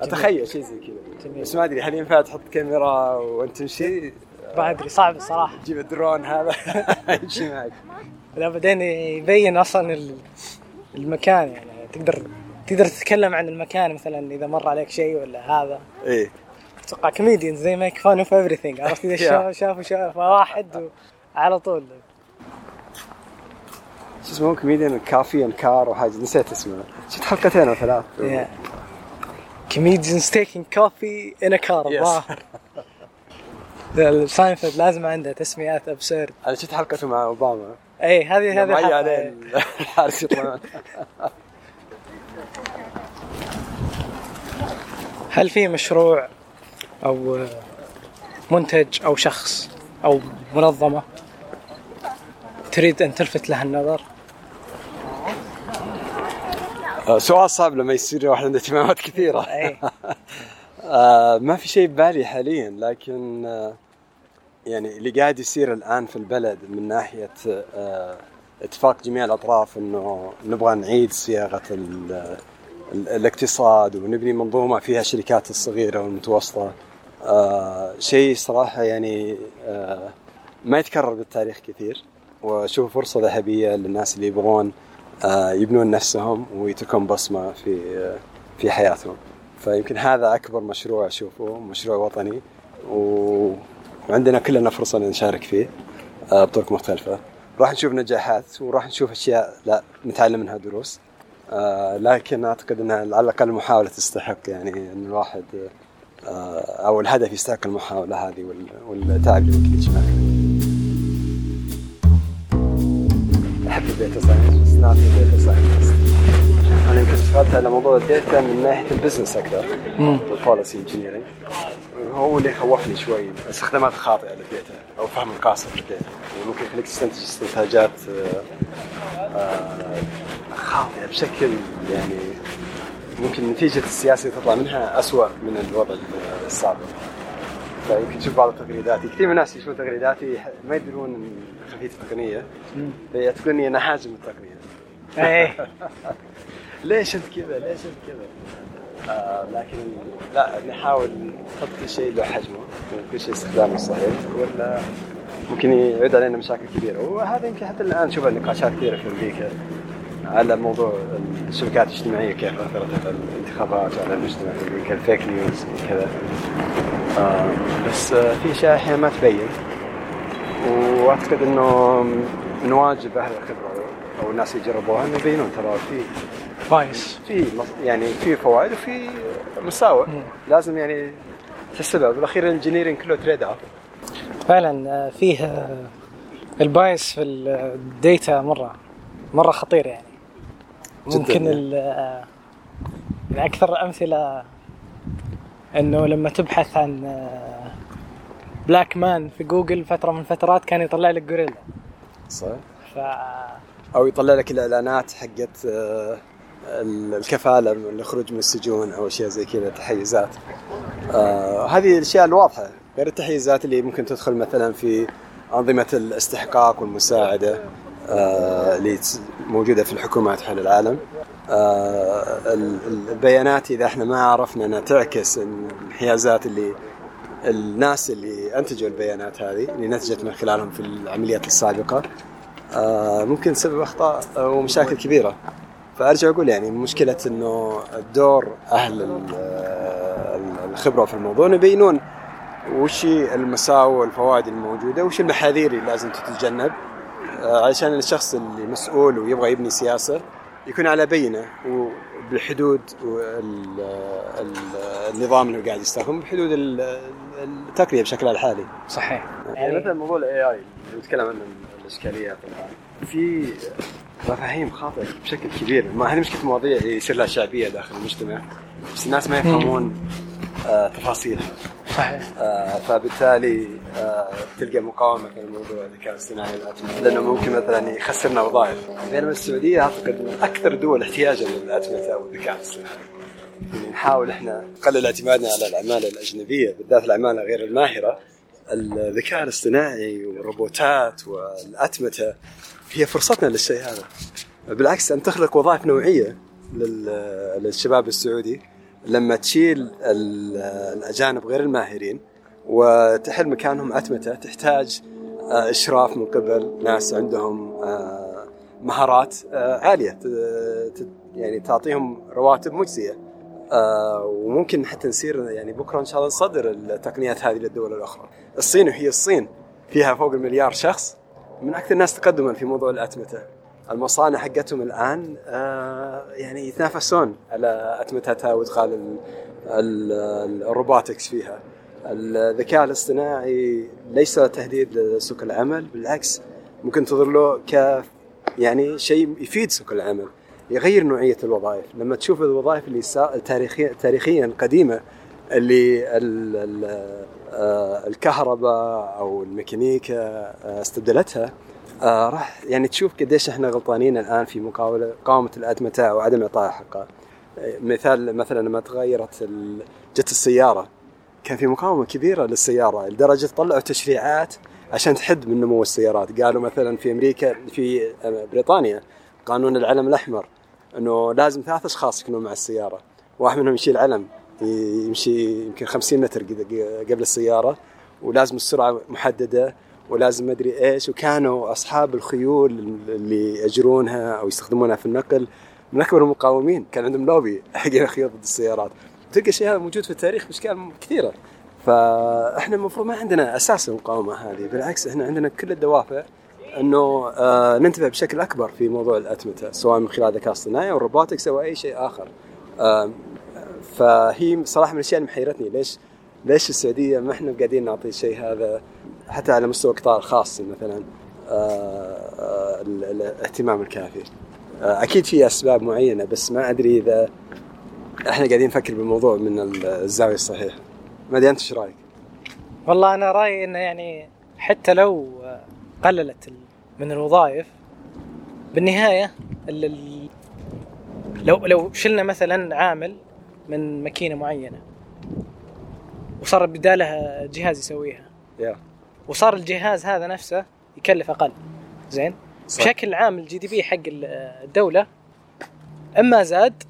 [SPEAKER 1] أتخيل شيء زي كذا. بس ما أدري هل ينفع تحط كاميرا وأنت تمشي؟
[SPEAKER 2] ما أدري صعب الصراحه
[SPEAKER 1] تجيب الدرون هذا. يمشي معك.
[SPEAKER 2] لا بعدين يبين أصلا ال- المكان يعني تقدر تقدر تتكلم عن المكان مثلا إذا مر عليك شيء ولا هذا.
[SPEAKER 1] إيه.
[SPEAKER 2] أتوقع كوميديان زي make fun of every عرفت؟ إذا شاف شافوا شاف واحد على طول.
[SPEAKER 1] شو اسمه comedian coffee in car وحاجه نسيت اسمه. شفت حلقتين أو ثلاث؟
[SPEAKER 2] comedians taking coffee in
[SPEAKER 1] car.
[SPEAKER 2] الظاهر ساينفيلد لازم عنده تسميات absurd
[SPEAKER 1] أنا شفت حلقته مع أوباما.
[SPEAKER 2] اي هذه هذه
[SPEAKER 1] معي
[SPEAKER 2] الحلقة.
[SPEAKER 1] عليه الحارس يطلع
[SPEAKER 2] هل في مشروع أو منتج أو شخص أو منظمة؟ تريد أن تلفت لها النظر؟
[SPEAKER 1] آه، سؤال صعب لما يصير واحد عنده اهتمامات كثيرة.
[SPEAKER 2] اي
[SPEAKER 1] آه ما في شيء ببالي حاليا لكن آه يعني اللي قاعد يصير الآن في البلد من ناحية آه اتفاق جميع الأطراف إنه نبغى نعيد ال- الاقتصاد ونبني منظومة فيها الشركات الصغيرة والمتوسطة. آه شيء صراحة يعني ما يتكرر بالتاريخ كثير. وأشوف فرصة ذهبية للناس اللي يبغون آه يبنون نفسهم ويتركون بصمة في في حياتهم. فيمكن هذا أكبر مشروع أشوفه مشروع وطني. و... وعندنا كلنا فرصة ان نشارك فيه آه، بطرق مختلفة. راح نشوف نجاحات وراح نشوف أشياء لا نتعلم منها دروس. آه، لكن أعتقد إنها على الأقل محاولة تستحق يعني إن الواحد أو الهدف يستحق المحاولة هذه وال- والتعب اللي ممكن معها. احب ال data science بس نعطي ال data science أنا يمكن اشتغلت على موضوع ال data من ناحية ال business أكثر. وال policy engineering هو اللي خوفني شوي. الاستخدامات الخاطئه لل data أو فهم القاصر لل data يعني ممكن يخليك تستنتج استنتاجات آه، آه، خاطئة بشكل يعني ممكن نتيجة السياسة تطلع منها أسوأ من الوضع السابق. فيمكن تشوف بعض التغريدات كثير من الناس يشوفون تغريداتي ما يدرون خلفيه التقنية. فيعتقدون اني أنا أهاجم التقنية.
[SPEAKER 2] اي
[SPEAKER 1] ليش أنت كذا؟ ليش أنت كذا؟ آه لكن لا نحاول نحط كل شيء له حجمه وكل شيء استخدامه صحيح ولا ممكن يعود علينا مشاكل كبيرة. وهذا يمكن حتى الآن نشوف نقاشات كثيرة في أمريكا. على موضوع الشبكات الاجتماعية كيف أثرت على الانتخابات وعلى المجتمع كالفيك نيوز وكذا. آه بس آه في أشياء أحيانا ما تبين. وأعتقد إنه من واجب أهل الخبرة أو الناس اللي يجربوها إنه يبينون ترى في
[SPEAKER 2] bias
[SPEAKER 1] في يعني في فوائد وفي مساوئ. لازم يعني تحسبها. بالأخير ال engineering كله trade off
[SPEAKER 2] فعلا آه، فيه آه، ال bias في ال data مرة مرة خطير يعني. ممكن
[SPEAKER 1] يعني.
[SPEAKER 2] ال- آه، من أكثر الامثله إنه لما تبحث عن black man في جوجل فترة من الفترات كان يطلع لك غوريلا
[SPEAKER 1] صح
[SPEAKER 2] ف
[SPEAKER 1] أو يطلع لك الإعلانات حقت آه، ال- الكفالة من الخروج من السجون أو أشياء زي كذا تحيزات. آه، هذه الأشياء الواضحة غير التحيزات اللي ممكن تدخل مثلا في أنظمة الاستحقاق والمساعدة. آه، اللي تس- موجودة في الحكومات حول العالم. آه، ال- ال- البيانات إذا إحنا ما عرفنا انها تعكس الانحيازات اللي الناس اللي أنتجوا البيانات هذه اللي نتجت من خلالهم في العمليات السابقة آه، ممكن تسبب أخطاء ومشاكل كبيرة. فأرجع أقول يعني مشكلة إنه الدور أهل ال- ال- الخبرة في الموضوع يبينون وش المساوئ والفوائد الموجودة وش المحاذير اللي لازم تتجنب. آه، علشان الشخص اللي مسؤول ويبغى يبني سياسة يكون على بينة وبحدود وال- ال- النظام اللي هو قاعد يستخدمه بحدود ال- التقنيه بشكلها الحالي.
[SPEAKER 2] صحيح.
[SPEAKER 1] يعني مثلا موضوع الاي اي اللي نتكلم عنه الاشكاليات الان في مفاهيم خاطئة بشكل كبير. ما هذه مشكلة مواضيع يصير لها شعبية داخل المجتمع بس الناس ما يفهمون آه تفاصيلها.
[SPEAKER 2] صحيح.
[SPEAKER 1] آه فبالتالي آه تلقى مقاومة في الموضوع الذكاء الاصطناعي. لأنه ممكن مثلا يخسرنا وظائف. بينما السعودية أعتقد من أكثر الدول احتياجا للأتمتة والذكاء الاصطناعي. يعني نحاول إحنا نقلل اعتمادنا على العماله الأجنبية بالذات العماله غير الماهرة. الذكاء الاصطناعي والروبوتات والأتمتة هي فرصتنا للشيء هذا. بالعكس أن تخلق وظائف نوعية لل- للشباب السعودي. لما تشيل ال- الأجانب غير الماهرين وتحل مكانهم أتمتة تحتاج آه، إشراف من قبل ناس عندهم آه، مهارات آه، عالية يعني تعطيهم رواتب مجزية وممكن حتى نصير يعني بكرة إن شاء الله نصدر التقنيات هذه للدول الأخرى. الصين وهي الصين فيها فوق المليار شخص من أكثر الناس تقدما في موضوع الأتمتة. المصانع حقتهم الآن آه، يعني يتنافسون على اتمتتها وإدخال ال- ال- الروبوتكس فيها. الذكاء الاصطناعي ليس تهديد لسوق العمل بالعكس ممكن تنظر له ك يعني شيء يفيد سوق العمل يغير نوعية الوظائف لما تشوف الوظائف اللي تاريخيا تاريخيا قديمة اللي ال- ال- آه، الكهرباء أو الميكانيكا آه، استبدلتها آه، راح يعني تشوف قديش إحنا غلطانين الآن في مقاولة مقاومه الاتمته أو عدم اعطائها حقها آه، مثال مثلا لما تغيرت جت السيارة. كان في مقاومة كبيرة للسيارة لدرجة طلعوا تشريعات عشان تحد من نمو السيارات. قالوا مثلا في أمريكا في بريطانيا قانون العلم الأحمر إنه لازم ثلاث أشخاص يكونوا مع السيارة. واحد منهم يشيل علم يمشي يمكن 50 متر قبل السيارة ولازم السرعة محددة. ولازم أدري إيش وكانوا أصحاب الخيول اللي يأجرونها أو يستخدمونها في النقل. من أكبر المقاومين كان عندهم لوبي حق الخيول ضد السيارات. تلقى الشيء هذا موجود في التاريخ بأشكال كثيرة. فإحنا المفروض ما عندنا أساس المقاومة هذه بالعكس إحنا عندنا كل الدوافع إنه آه ننتبه بشكل أكبر في موضوع الأتمتة سواء من خلال الذكاء الاصطناعي أو الروبوتكس أو أي شيء آخر. فهي صراحة من الأشياء اللي محيرتني ليش ليش السعودية ما إحنا قاعدين نعطي الشيء هذا حتى على مستوى القطاع الخاص مثلا آه آه ال- ال- الاهتمام الكافي. آه أكيد في أسباب معينة بس ما أدري إذا إحنا قاعدين نفكر بالموضوع من الزاوية الصحيحة. ما ادري أنت إيش رأيك؟
[SPEAKER 2] والله أنا رأيي إنه يعني حتى لو قللت من الوظائف بالنهاية ال- ال- لو لو شلنا مثلا عامل من ماكينة معينة وصار بدالها جهاز يسويها
[SPEAKER 1] يا.
[SPEAKER 2] وصار الجهاز هذا نفسه يكلف أقل. زين؟
[SPEAKER 1] صح.
[SPEAKER 2] بشكل عام الجي دي بي حق ال- الدولة أما زاد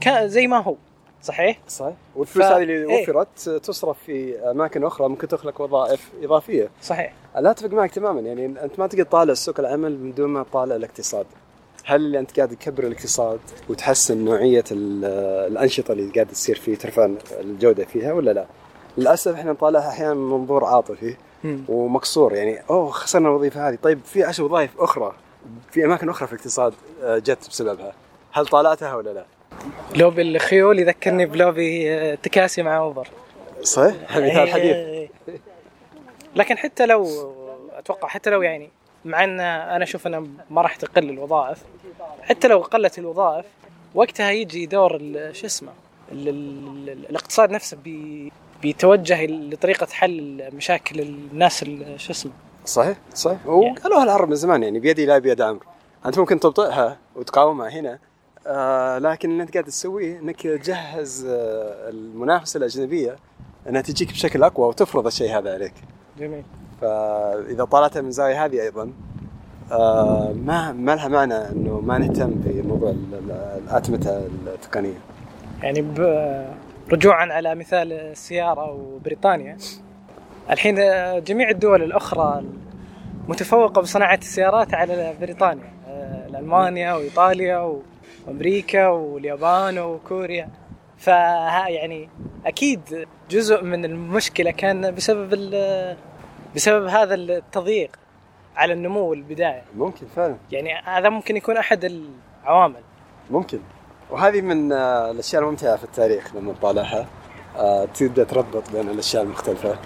[SPEAKER 2] كان زي ما هو. صحيح؟
[SPEAKER 1] صحيح. والفلوس
[SPEAKER 2] ف-
[SPEAKER 1] هذه اللي
[SPEAKER 2] إيه.
[SPEAKER 1] وفرت تصرف في أماكن أخرى ممكن تخلق وظائف إضافية.
[SPEAKER 2] صحيح.
[SPEAKER 1] لا اتفق معك تماما. يعني أنت ما تقدر تطالع سوق العمل من دون ما تطالع الاقتصاد. هل اللي أنت قاعد تكبر الاقتصاد وتحسن نوعية ال- الأنشطة اللي قاعد تصير فيه ترفع الجودة فيها ولا لا؟ للأسف إحنا نطالعها أحيانا من منظور عاطفي. ومقصور يعني أوه خسرنا الوظيفة هذه. طيب في عشر وظائف أخرى في أماكن أخرى في الاقتصاد آه، جت بسببها. هل طالعتها ولا لا؟
[SPEAKER 2] لوبي الخيول يذكرني بلوبي آه، تكاسي مع Uber
[SPEAKER 1] صحيح؟ مثال حديث
[SPEAKER 2] إيه. لكن حتى لو أتوقع حتى لو يعني مع إن أنا أشوف إنه ما راح تقل الوظائف حتى لو قلت الوظائف وقتها يجي دور شو اسمه ال- ال- ال- الاقتصاد نفسه بي بيتوجه لطريقة حل مشاكل الناس ال- شو اسمه؟
[SPEAKER 1] صحيح صحيح. وقالوها العرب من زمان يعني بيدي لا بيد عمرو أنت ممكن تبطئها وتقاومها هنا. آه لكن اللي أنت قاعد تسويه إنك تجهز آه المنافسة الأجنبية إنها تجيك بشكل أقوى وتفرض الشيء هذا عليك.
[SPEAKER 2] جميل.
[SPEAKER 1] فإذا طالعتها من زاوية هذه أيضا آه ما ما لها معنى إنه ما نهتم بموضوع ال- ال- الأتمتة التقنية.
[SPEAKER 2] يعني ب- رجوعا على مثال السيارة وبريطانيا. الحين جميع الدول الأخرى متفوقة بصناعة السيارات على بريطانيا. آه، ألمانيا وإيطاليا وأمريكا واليابان وكوريا. فها يعني أكيد جزء من المشكلة كان بسبب بسبب هذا التضييق على النمو البداية
[SPEAKER 1] ممكن فعلا.
[SPEAKER 2] يعني هذا ممكن يكون أحد العوامل.
[SPEAKER 1] ممكن. وهذه من آه، الأشياء الممتعة في التاريخ لما تطالعها. آه، تبدا تربط بين الأشياء المختلفة.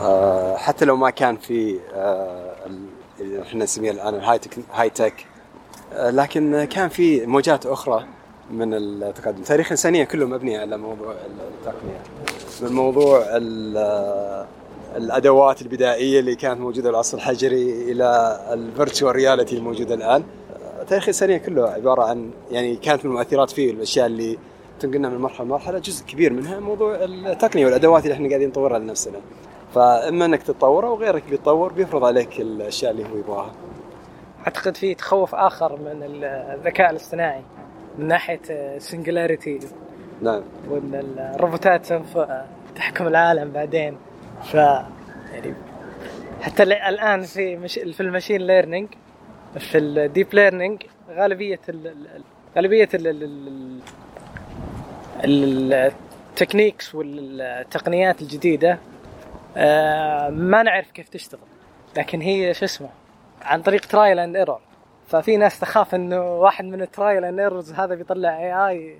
[SPEAKER 1] آه، حتى لو ما كان في ال- اللي إحنا نسميه الآن الهاي تك هاي تك لكن كان في موجات أخرى من التقدم. تاريخ الانسانيه كله مبني على موضوع التقنية. من موضوع ال- الأدوات البدائية اللي كانت موجودة في العصر الحجري إلى ال virtual reality الموجودة الآن. تاريخ الإنسانية كله عبارة عن يعني كانت من المؤثرات فيه الأشياء اللي تنقلنا من مرحلة لمرحلة جزء كبير منها موضوع التقنية والأدوات اللي إحنا قاعدين نطورها لنفسنا. فإما إنك تتطور أو غيرك بيتطور بيفرض عليك الأشياء اللي هو يبغاها.
[SPEAKER 2] أعتقد في تخوف آخر من الذكاء الاصطناعي من ناحية singularity
[SPEAKER 1] نعم
[SPEAKER 2] وإن الروبوتات سوف تحكم العالم بعدين ف يعني حتى ال- الآن في مش في ال machine learning في ال deep learning غالبية ال ال- غالبية ال ال- ال- ال- ال techniques والتقنيات الجديدة آه، ما نعرف كيف تشتغل. لكن هي شو اسمه؟ عن طريق trial and error ففي ناس تخاف إنه واحد من ال trial and errors هذا بيطلع AI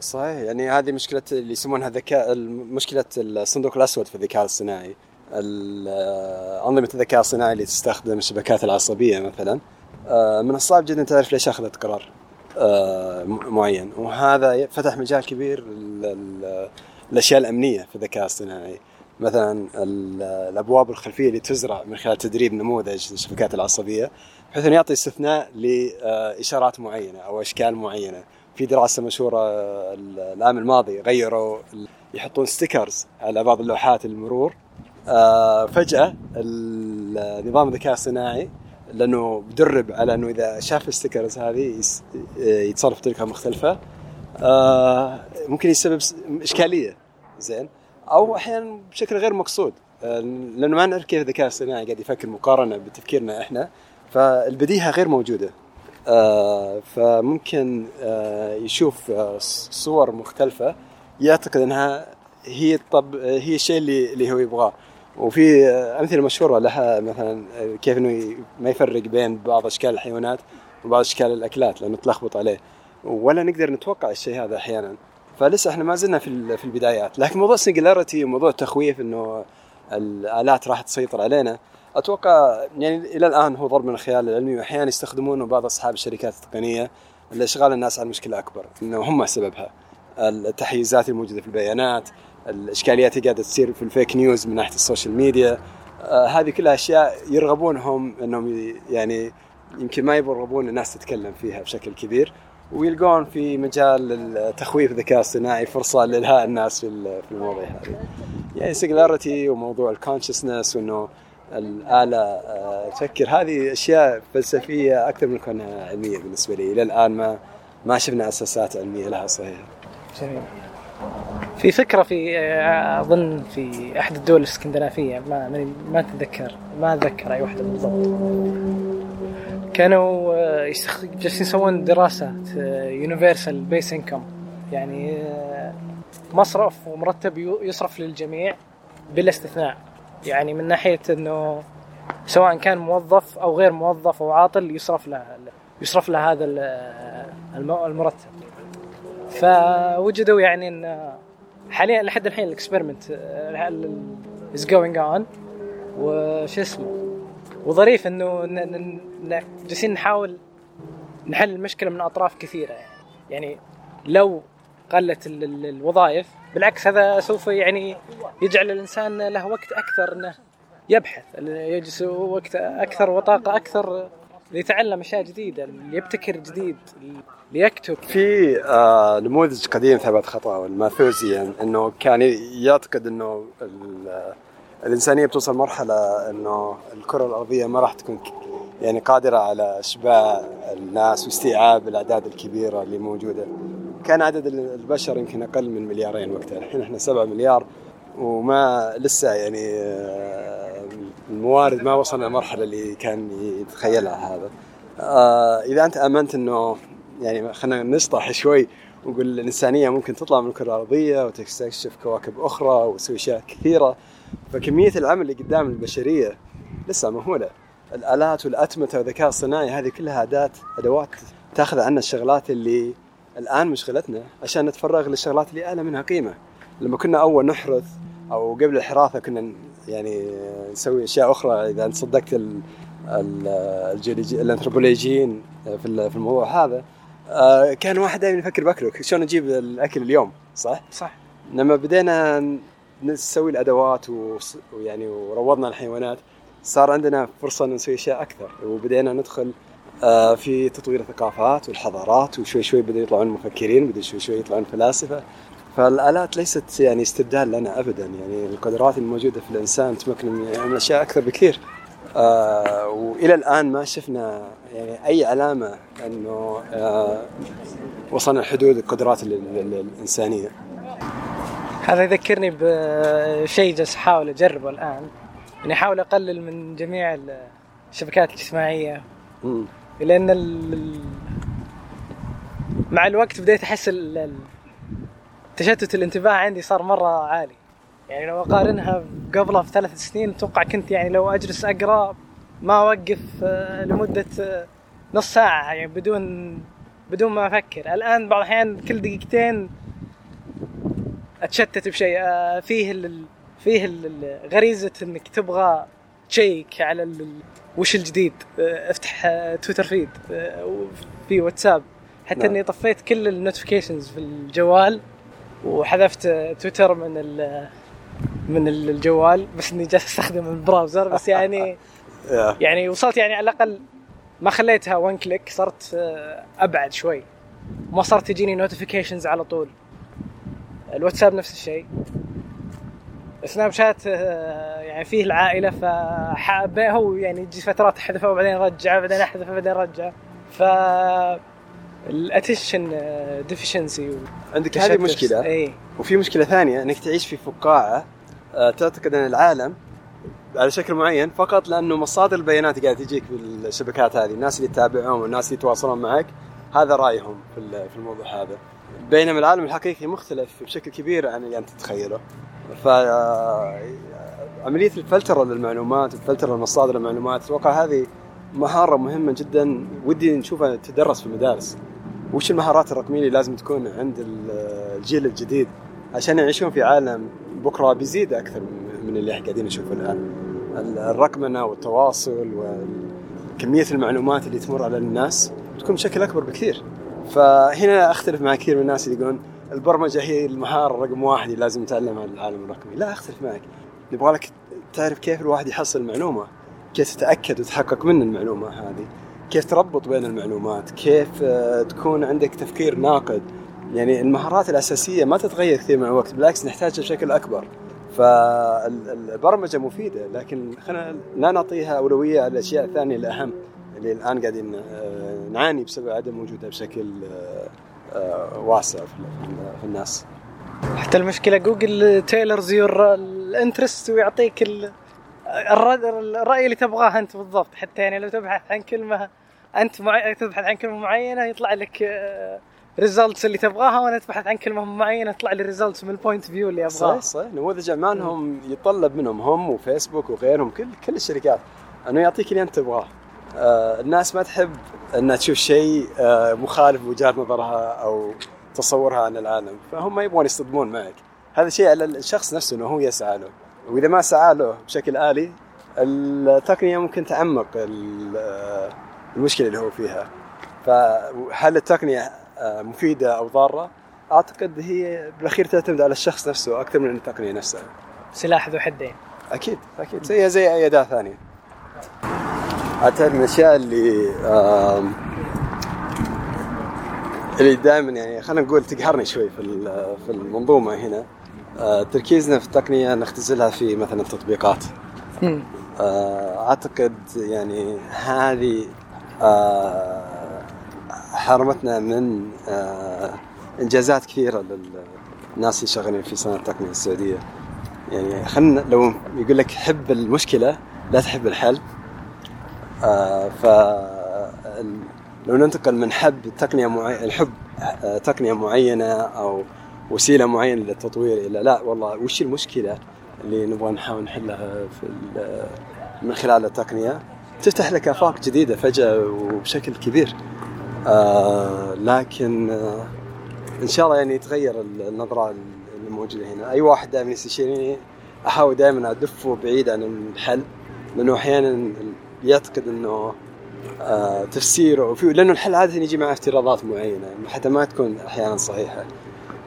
[SPEAKER 1] صحيح يعني هذه مشكلة اللي يسمونها ذكاء مشكلة الصندوق الأسود في الذكاء الصناعي. انظمه الذكاء الصناعي اللي تستخدم الشبكات العصبية مثلا آه، من الصعب جدا تعرف ليش أخذت قرار آه، معين. وهذا فتح مجال كبير لل- للأشياء الأمنية في الذكاء الصناعي. مثلا ال- الأبواب الخلفية اللي تزرع من خلال تدريب نموذج الشبكات العصبية بحيث أنه يعطي استثناء لاشارات معينة أو أشكال معينة. في دراسة مشهورة آه، العام الماضي غيروا يحطون stickers على بعض اللوحات المرور آه، فجأة ال- نظام الذكاء الصناعي لأنه مدرب على أنه إذا شاف ال stickers هذه يتصرف بطريقة مختلفة آه، ممكن يسبب إشكالية. زين؟ أو أحيانا بشكل غير مقصود. آه، لأنه ما نعرف كيف الذكاء الصناعي قاعد يفكر مقارنة بتفكيرنا إحنا فالبديهة غير موجودة. آه، فممكن آه، يشوف آه، صور مختلفة يعتقد إنها هي الطب هي الشيء اللي اللي هو يبغاه. وفي أمثلة مشهورة لها مثلا كيف إنه ما يفرق بين بعض أشكال الحيوانات وبعض أشكال الأكلات لأنه تلخبط عليه. ولا نقدر نتوقع الشيء هذا أحيانا. فلسه إحنا ما زلنا في في البدايات. لكن موضوع ال singularity وموضوع التخويف إنه الآلات راح تسيطر علينا أتوقع يعني إلى الآن هو ضرب من الخيال العلمي. واحيانا يستخدمونه بعض أصحاب الشركات التقنية لإشغال الناس على مشكلة أكبر إنه هم سببها. التحيزات الموجودة في البيانات الإشكاليات اللي قاعدة تصير في ال fake news من ناحية ال social media. آه هذه كلها أشياء يرغبون هم انهم يعني يمكن ما يرغبون الناس تتكلم فيها بشكل كبير. ويلقون في مجال تخويف الذكاء الصناعي فرصة لإلهاء الناس في ال- في المواضيع هذه. يعني singularity وموضوع ال consciousness وإنه الآلة آه، تفكر. هذه أشياء فلسفية أكثر من كونها علمية بالنسبة لي. إلى الآن ما ما شفنا أساسات علمية لها صحيحه.
[SPEAKER 2] جميل. في فكرة في آه، أظن في أحد الدول الإسكندنافية ما ما أتذكر ما أتذكر أي واحدة بالضبط. كانوا آه، جالسين يسوون دراسة يونيفرسال بيس انكم يعني آه، مصرف ومرتب يصرف للجميع بلا استثناء. يعني من ناحية إنه سواء كان موظف أو غير موظف أو عاطل يصرف له يصرف له هذا المرتب. فوجدوا يعني إن حاليا لحد الحين ال experiment is going on وش اسمه؟ وظريف إنه جالسين نحاول نحل المشكلة من أطراف كثيرة يعني. يعني لو قلت الوظائف بالعكس هذا سوف يعني يجعل الإنسان له وقت أكثر إنه يبحث يجلس وقت أكثر وطاقة أكثر ليتعلم أشياء جديدة ليبتكر جديد. ليكتب.
[SPEAKER 1] في آه نموذج قديم ثبت خطا الماثوزيان إنه كان يعتقد إنه الإنسانية بتوصل مرحلة إنه الكرة الأرضية ما راح تكون يعني قادرة على إشباع الناس واستيعاب الأعداد الكبيرة اللي موجودة. كان عدد البشر يمكن أقل من مليارين وقتها. الحين إحنا 7 مليار وما لسه يعني آه، الموارد ما وصلنا المرحله اللي كان يتخيلها هذا. آه، إذا أنت آمنت إنه يعني خلينا نشطح شوي ونقول الإنسانية ممكن تطلع من الكرة الأرضية وتستكشف كواكب أخرى وتسوي أشياء كثيرة. فكمية العمل اللي قدام البشرية لسه مهولة. الآلات والأتمتة والذكاء الصناعي هذه كلها اداه أدوات تأخذ عنا الشغلات اللي الآن مشغلتنا عشان نتفرغ للشغلات اللي أعلى منها قيمة. لما كنا أول نحرث أو قبل الحراثه كنا يعني نسوي أشياء أخرى. إذا انت صدقت الأنثروبولوجيين في الموضوع هذا آه، كان واحد دائما يفكر باكله شلون أجيب الأكل اليوم؟ صح؟
[SPEAKER 2] صح.
[SPEAKER 1] لما بدينا نسوي الأدوات ويعني وروضنا الحيوانات صار عندنا فرصة نسوي أشياء أكثر. وبدينا ندخل آه، في تطوير الثقافات والحضارات وشوي شوي بدأوا يطلعون مفكرين بدأوا شوي شوي يطلعون فلاسفة. فالآلات ليست يعني استبدال لنا ابدا. يعني القدرات الموجودة في الإنسان تمكن من أشياء أكثر بكثير. آه وإلى الآن ما شفنا يعني أي علامة إنه آه وصلنا لحدود القدرات الانسانيه
[SPEAKER 2] هذا يذكرني بشيء جالس أحاول أجربه الآن. اني أحاول أقلل من جميع الشبكات الاجتماعية. لأن ال... مع الوقت بديت أحس تشتت الانتباه عندي صار مرة عالي. يعني لو أقارنها قبلها في ثلاث سنين أتوقع كنت يعني لو أجلس أقرأ ما أوقف آه، لمدة آه، نص ساعة يعني بدون بدون ما أفكر. الآن بعض الأحيان كل دقيقتين أتشتت بشيء آه، فيه ال فيه غريزة إنك تبغى تشيك على وش الجديد؟ أفتح Twitter feed في واتساب. حتى نعم. إني طفيت كل ال notifications في الجوال وحذفت تويتر من من الجوال بس إني جالس استخدم ال browser بس يعني يعني وصلت يعني على الأقل ما خليتها one click صرت آه، أبعد شوي. ما صارت تجيني notifications على طول. الواتساب نفس الشيء. Snapchat آه، يعني فيه العائلة ف هو يعني يجي فترات أحذفه وبعدين رجعه بعدين أحذفه بعدين رجعه ف ال attention deficiency
[SPEAKER 1] عندك هذه مشكلة.
[SPEAKER 2] اي
[SPEAKER 1] وفي مشكلة ثانية إنك تعيش في فقاعة آه، تعتقد أن العالم على شكل معين فقط لأنه مصادر البيانات قاعدة تجيك بالشبكات هذه الناس اللي تتابعهم والناس اللي يتواصلون معك هذا رأيهم في الموضوع هذا. بينما العالم الحقيقي مختلف بشكل كبير عن اللي أنت تتخيله. ف آه، عملية الفلتره للمعلومات الفلتره لمصادر المعلومات أتوقع هذه مهارة مهمة جدا ودي نشوفها تدرس في المدارس. وش المهارات الرقمية اللي لازم تكون عند الجيل الجديد عشان يعيشون في عالم بكرة بيزيد أكثر من اللي إحنا قاعدين نشوفه الآن. الرقمنة والتواصل وكمية المعلومات اللي تمر على الناس تكون بشكل أكبر بكثير. فهنا أختلف مع كثير من الناس اللي يقولون البرمجة هي المهارة رقم واحد اللي لازم نتعلمها العالم الرقمي. لا أختلف معك. نبغى لك تعرف كيف الواحد يحصل المعلومة كيف تتأكد وتحقق من المعلومة هذه. كيف تربط بين المعلومات؟ كيف آه، تكون عندك تفكير ناقد؟ يعني المهارات الأساسية ما تتغير كثير مع الوقت بالعكس نحتاجها بشكل أكبر. فالبرمجة مفيدة لكن خلينا لا نعطيها أولوية على الأشياء الثانية الأهم اللي الآن قاعدين آه، نعاني بسبب عدم وجودها بشكل آه، واسع في الناس.
[SPEAKER 2] حتى المشكلة جوجل tailors your ال interest ويعطيك الرأي اللي تبغاه أنت بالضبط حتى يعني لو تبحث عن كلمة أنت معي... تبحث عن كلمة معينة يطلع لك results اللي تبغاها وأنا تبحث عن كلمة معينة يطلع لي ريزلتس من ال point of view اللي أبغاه.
[SPEAKER 1] صحيح صحيح نموذج اعمالهم يتطلب منهم هم وفيسبوك وغيرهم كل كل الشركات. انه يعطيك اللي أنت تبغاه. آه الناس ما تحب إنها تشوف شيء آه مخالف بوجهه نظرها أو تصورها عن العالم. فهم يبغون يصطدمون معك. هذا شيء على الشخص نفسه إنه هو يسعى له. وإذا ما سعى له بشكل آلي التقنيه ممكن تعمق آه، المشكلة اللي هو فيها فهل التقنية آه، مفيدة أو ضارة؟ أعتقد هي بالأخير تعتمد على الشخص نفسه أكثر من التقنية نفسها.
[SPEAKER 2] سلاح ذو حدين.
[SPEAKER 1] أكيد أكيد زي زي أي أداة ثانية. اعتقد من الاشياء اللي اللي دائما يعني خلينا نقول تقهرني شوي في في المنظومة هنا آه، تركيزنا في التقنية نختزلها في مثلا التطبيقات. آه، أعتقد يعني هذه حرمتنا من آه، إنجازات كثيرة للناس اللي شغالين في صناعة التقنية السعودية. يعني خلينا لو يقول لك حب المشكلة لا تحب الحل. آه، ف لو ننتقل من حب تقنية معينه الحب آه، تقنية معينة أو وسيلة معينة للتطوير إلى لا والله وش المشكلة اللي نبغى نحاول نحلها في من خلال التقنية؟ تفتح لك آفاق جديدة فجأة وبشكل كبير. آه لكن آه إن شاء الله يعني يتغير النظرة اللي موجوده هنا. أي واحد دائما يستشيرني أحاول دائما أدفه بعيد عن الحل لأنه أحيانا يعتقد إنه آه تفسيره وفي لأنه الحل عاده يجي مع افتراضات معينة حتى ما تكون أحيانا صحيحة.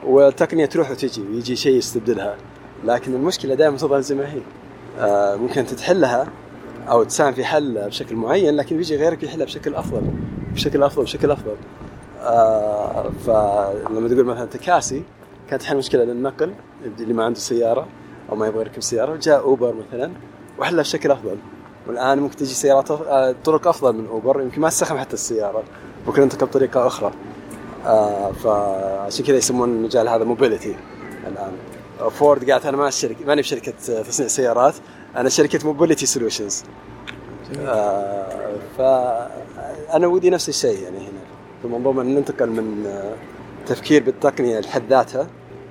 [SPEAKER 1] والتقنية تروح وتجي ويجي شيء يستبدلها. لكن المشكلة دائما تظل زي ما هي. آه ممكن تتحلها أو تساهم في حل بشكل معين لكن بيجي غيرك يحلها بشكل أفضل بشكل أفضل بشكل أفضل. آه فلما تقول مثلا تكاسي كانت تحل مشكلة للنقل اللي ما عنده سيارة أو ما يبغى يركب سيارة جاء أوبر مثلا وحلها بشكل أفضل. والآن ممكن تجي سيارات آه، طرق أفضل من أوبر يمكن ما تستخدم حتى السيارة ممكن انتقل بطريقه أخرى. آه فعشان كذا يسمون المجال هذا موبيليتي الآن. فورد قالت أنا ما الشركة ماني بشركة تصنيع سيارات أنا شركة mobility solutions آه فانا ودي نفس الشيء يعني هنا. في المنظومه إن ننتقل من آه، تفكير بالتقنية لحد ذاتها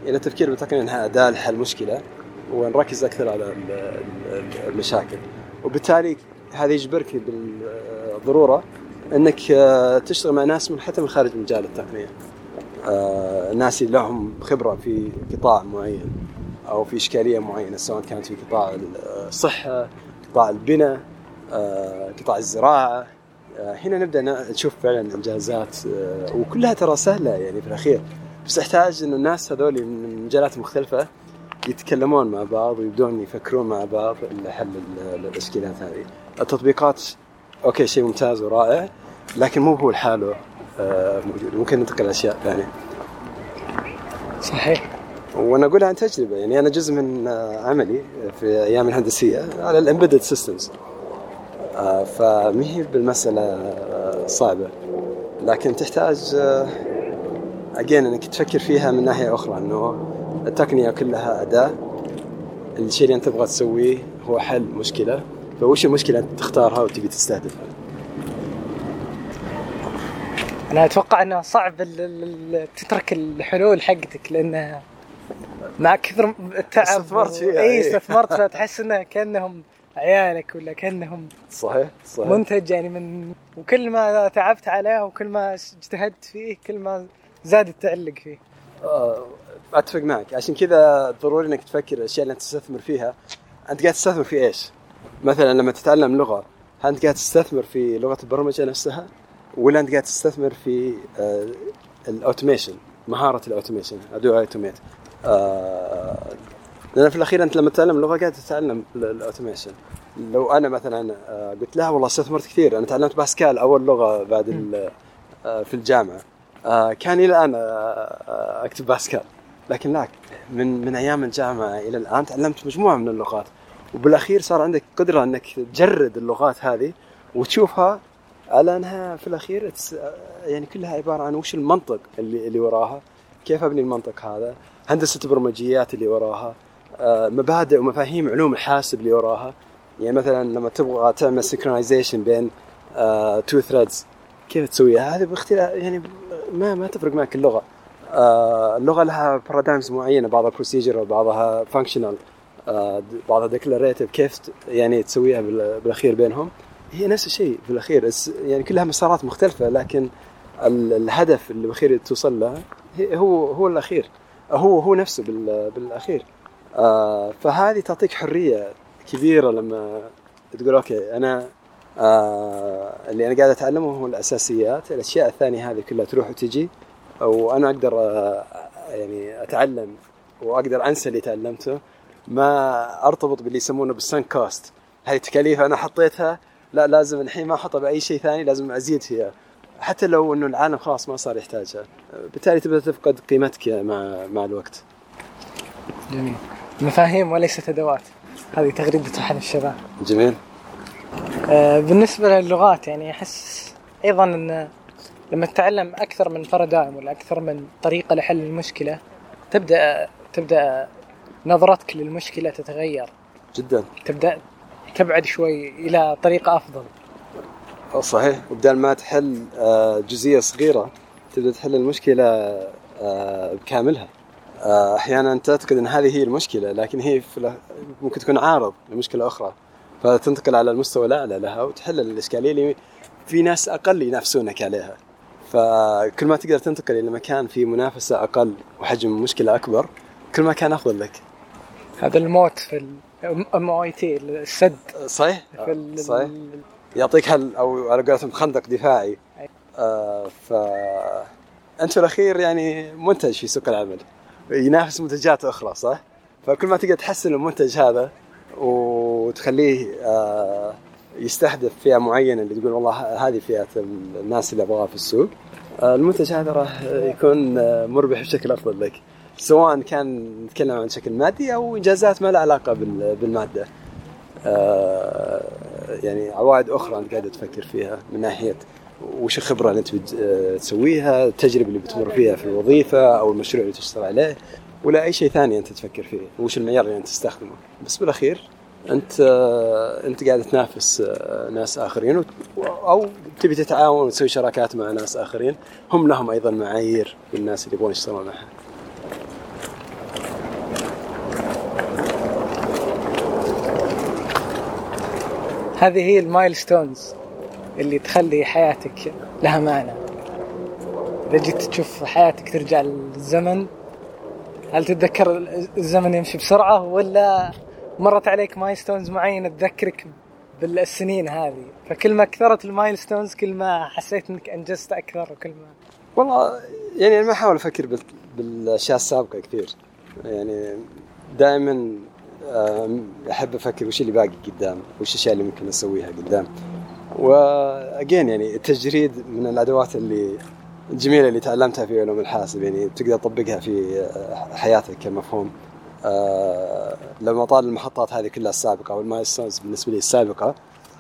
[SPEAKER 1] إلى تفكير بالتقنية إنها أداة لحل مشكلة ونركز أكثر على المشاكل. وبالتالي هذا يجبرك بالضرورة إنك آه، تشتغل مع ناس من حتى من خارج مجال التقنية. ناس لهم خبرة في قطاع معين أو في إشكالية معينة سواء كانت في قطاع الصحة قطاع البناء آه، قطاع الزراعة. آه، هنا نبدأ نشوف فعلا إنجازات آه، وكلها ترى سهلة يعني في الأخير. بس تحتاج إنه الناس هذول من مجالات مختلفة يتكلمون مع بعض ويبدون يفكرون مع بعض لحل الاشكاليات هذه. التطبيقات أوكي شيء ممتاز ورائع لكن مو هو لحاله. موجود. ممكن ننتقل لاشياء ثانية.
[SPEAKER 2] صحيح.
[SPEAKER 1] وأنا اقولها عن تجربة يعني أنا جزء من عملي في أيام الهندسية على ال embedded systems فما هي بالمسألة صعبة. لكن تحتاج again إنك تفكر فيها من ناحية أخرى أنه التقنية كلها أداة. الشيء اللي أنت تبغى تسويه هو حل مشكلة. فوش المشكلة أنت تختارها وتبي تستهدفها.
[SPEAKER 2] أنا أتوقع أنه صعب تترك الحلول حقتك لأنها مع كثر التعب
[SPEAKER 1] استثمرت فيها
[SPEAKER 2] اي استثمرت فتحس إنه كأنهم عيالك ولا كأنهم
[SPEAKER 1] صحيح صحيح.
[SPEAKER 2] منتج يعني من وكل ما تعبت عليه وكل ما اجتهدت فيه كل ما زاد التعلق فيه.
[SPEAKER 1] آه، أتفق معك. عشان كذا ضروري إنك تفكر الأشياء اللي أنت تستثمر فيها. أنت قاعد تستثمر في إيش؟ مثلا لما تتعلم لغة هل أنت قاعد تستثمر في لغة البرمجة نفسها؟ ولا انت قاعد تستثمر في آه، ال automation مهارة ال automation how to automate. لأن في الأخير أنت لما تتعلم لغة قاعد تتعلم ال automation. لو أنا مثلا آه، قلت لها والله استثمرت كثير أنا تعلمت بأسكال أول لغة بعد آه، في الجامعة. آه، كان إلى الآن أكتب بأسكال. لكن لا من من أيام الجامعة إلى الآن تعلمت مجموعة من اللغات. وبالأخير صار عندك قدرة إنك تجرد اللغات هذه وتشوفها على انها في الأخير يعني كلها عبارة عن وش المنطق اللي اللي وراها؟ كيف أبني المنطق هذا؟ هندسة البرمجيات اللي وراها آه، مبادئ ومفاهيم علوم الحاسب اللي وراها. يعني مثلا لما تبغى تعمل synchronization بين two آه، threads كيف تسويها؟ هذه باختلاف يعني ما ما تفرق معك اللغة. آه اللغة لها paradigms معينة بعضها procedural وبعضها functional بعضها declarative كيف يعني تسويها بالأخير بينهم؟ هي نفس الشيء في الأخير. يعني كلها مسارات مختلفة لكن الهدف اللي بالاخير توصل له هو هو الأخير. هو هو نفسه بالأخير. آه فهذه تعطيك حرية كبيرة لما تقول okay أنا آه اللي أنا قاعد أتعلمه هو الأساسيات. الأشياء الثانية هذه كلها تروح وتجي وأنا أقدر آه يعني أتعلم وأقدر أنسى اللي تعلمته. ما أرتبط باللي يسمونه بالسن كوست هذه تكاليف أنا حطيتها لا لازم الحين ما احطها بأي شيء ثاني لازم أزيد فيها. حتى لو إنه العالم خلاص ما صار يحتاجها. بالتالي تبدأ تفقد قيمتك مع مع الوقت.
[SPEAKER 2] جميل. مفاهيم وليست أدوات. هذه تغريدة أحد الشباب.
[SPEAKER 1] جميل.
[SPEAKER 2] آه بالنسبة للغات يعني أحس أيضا إن لما تتعلم أكثر من بارادايم ولا أكثر من طريقة لحل المشكلة تبدأ تبدأ نظرتك للمشكلة تتغير.
[SPEAKER 1] جدا.
[SPEAKER 2] تبدأ تبعد شوي إلى طريقه أفضل.
[SPEAKER 1] صحيح. وبدال ما تحل آه، جزئية صغيرة تبدأ تحل المشكلة آه، بكاملها. آه، أحيانا تعتقد إن هذه هي المشكلة لكن هي ممكن تكون عارض لمشكلة أخرى. فتنتقل على المستوى الأعلى لها وتحل الإشكالية اللي في ناس أقل ينافسونك عليها. فكل ما تقدر تنتقل إلى مكان فيه منافسة أقل وحجم مشكلة أكبر كل ما كان أفضل لك.
[SPEAKER 2] هذا الموت في ام اي تي السد.
[SPEAKER 1] صحيح؟ في صحيح. يعطيك هل أو على قولتهم خندق دفاعي. آه ف أنت في الأخير يعني منتج في سوق العمل. ينافس منتجات أخرى صح؟ فكل ما تقدر تحسن المنتج هذا وتخليه آه يستهدف فئة معينة اللي تقول والله هذه فئة الناس اللي أبغاها في السوق آه المنتج هذا راح يكون آه، مربح بشكل أفضل لك. سواء كان نتكلم عن شكل مادي أو إنجازات ما لها علاقة بالمادة. آه، يعني عوائد أخرى أنت قاعد تفكر فيها من ناحية وش الخبرة اللي أنت بتسويها التجربة اللي بتمر فيها في الوظيفة أو المشروع اللي تشتغل عليه ولا أي شيء ثاني أنت تفكر فيه وش المعيار اللي أنت تستخدمه. بس بالأخير أنت أنت قاعد تنافس ناس آخرين أو تبي تتعاون وتسوي شراكات مع ناس آخرين. هم لهم أيضا معايير للناس اللي يبغون يشتغلون معها.
[SPEAKER 2] هذه هي ال milestones اللي تخلي حياتك لها معنى. إذا جيت تشوف حياتك ترجع للزمن هل تتذكر الزمن يمشي بسرعة ولا مرت عليك milestones معينة تذكرك بالسنين هذه؟ فكل ما كثرت ال milestones كل ما حسيت إنك أنجزت أكثر وكل ما
[SPEAKER 1] والله يعني ما أحاول أفكر بالأشياء السابقة كثير. يعني دائما أحب أفكر وش اللي باقي قدام وش الأشياء اللي ممكن أسويها قدام. واجين يعني التجريد من الأدوات اللي الجميلة اللي تعلمتها في علوم الحاسب يعني تقدر تطبقها في حياتك كمفهوم. أه لما طال المحطات هذه كلها السابقة أو المايلستونز بالنسبة لي السابقة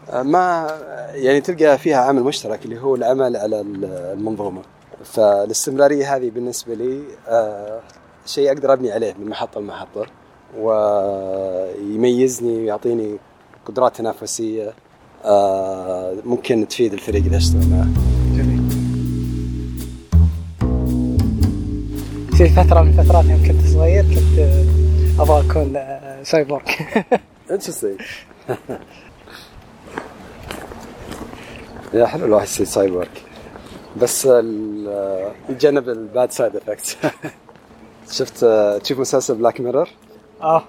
[SPEAKER 1] أه ما يعني تلقى فيها عمل مشترك اللي هو العمل على المنظومة. فالاستمرارية هذه بالنسبة لي أه شيء أقدر أبني عليه من محطة لمحطة. ويميزني ويعطيني قدرات تنافسية آه، ممكن تفيد الفريق اللي اشتغل معه. جميل.
[SPEAKER 2] في فترة من الفترات يوم كنت صغير كنت أبغى أكون cyborg.
[SPEAKER 1] interesting. يا حلو الواحد يصير سايبورغ. بس يتجنب ال bad side effects. شفت تشوف مسلسل بلاك ميرور؟ آه.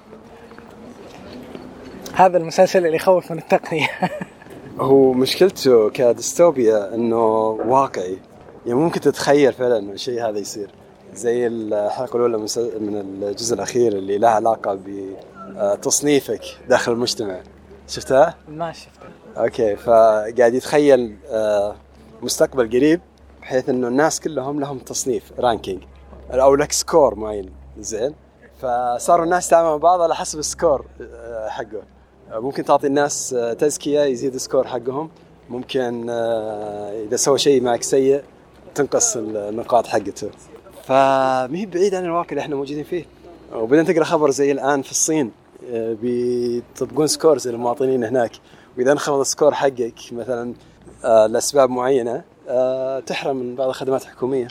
[SPEAKER 2] هذا المسلسل اللي يخوف من التقنية.
[SPEAKER 1] هو مشكلته كديستوبيا إنه واقعي. يعني ممكن تتخيل فعلا إنه الشيء هذا يصير. زي الحلقة الأولى من الجزء الأخير اللي لها علاقة بتصنيفك داخل المجتمع. شفتها؟
[SPEAKER 2] ما شفتها.
[SPEAKER 1] okay فقاعد يتخيل آه، مستقبل قريب بحيث إنه الناس كلهم لهم تصنيف ranking. أو لك score معين. زين؟ فصاروا الناس يتعاملوا مع بعض على حسب ال score آه، حقه آه، ممكن تعطي الناس آه، تزكية يزيد ال score حقهم. ممكن إذا سوى شيء معك سيء تنقص النقاط حقته. فمهي بعيد عن الواقع اللي إحنا موجودين فيه. وبعدين تقرا خبر زي الآن في الصين بيطبقون scores للمواطنين هناك. وإذا انخفض ال score حقك مثلا لأسباب معينة تحرم من بعض الخدمات الحكومية.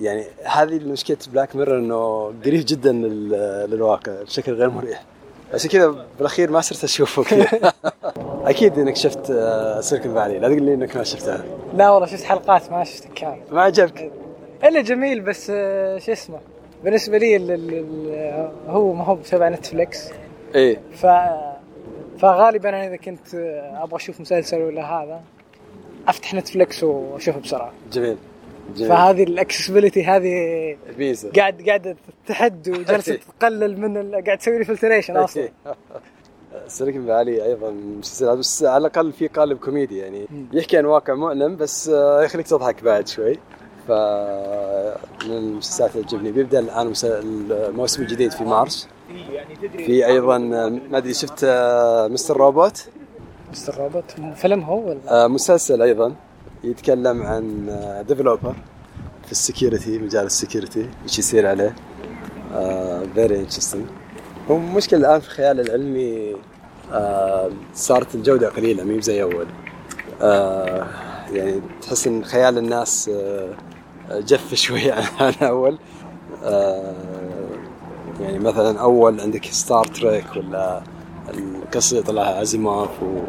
[SPEAKER 1] يعني هذه مشكله بلاك ميرور إنه قريب جدا لل- للواقع بشكل غير مريح. عشان كذا بالأخير ما صرت أشوفه. كذا أكيد إنك شفت سيليكون فالي لا تقول لي إنك ما شفتها.
[SPEAKER 2] لا والله شفت حلقات ما شفت كامل.
[SPEAKER 1] ما عجبك؟
[SPEAKER 2] إلا جميل بس آه، شو اسمه؟ بالنسبة لي ال- ال- ال- هو ما هو تبع نتفلكس
[SPEAKER 1] إيه.
[SPEAKER 2] ف فغالبا أنا إذا كنت أبغى أشوف مسلسل ولا هذا أفتح نتفلكس وأشوفه بسرعة.
[SPEAKER 1] جميل. جميل
[SPEAKER 2] فهذه ال accessibility هذه
[SPEAKER 1] ميزه
[SPEAKER 2] قاعد قاعدة تحد وجالسه تقلل من ال... قاعد تسوي لي filtration أصلا.
[SPEAKER 1] Silicon Valley أيضا مسلسلات بس على الأقل في قالب كوميدي يعني. يحكي عن واقع مؤلم بس آه، يخليك تضحك بعد شوي. ف من المسلسلات اللي تعجبني. بيبدأ الآن الموسم الجديد في مارس. في أيضا آه، ما أدري شفت آه، مستر روبوت؟
[SPEAKER 2] مستر روبوت. فيلم هو ولا؟
[SPEAKER 1] مسلسل أيضا. يتكلم عن developer في ال security مجال ال security إيش يصير عليه. very interesting هو مشكلة الآن في الخيال العلمي آه، صارت الجودة قليلة مي زي أول. آه، يعني تحس إن خيال الناس آه، جف شوي عن اول آه، يعني مثلا أول عندك Star Trek ولا القصة طلعها ازيموف و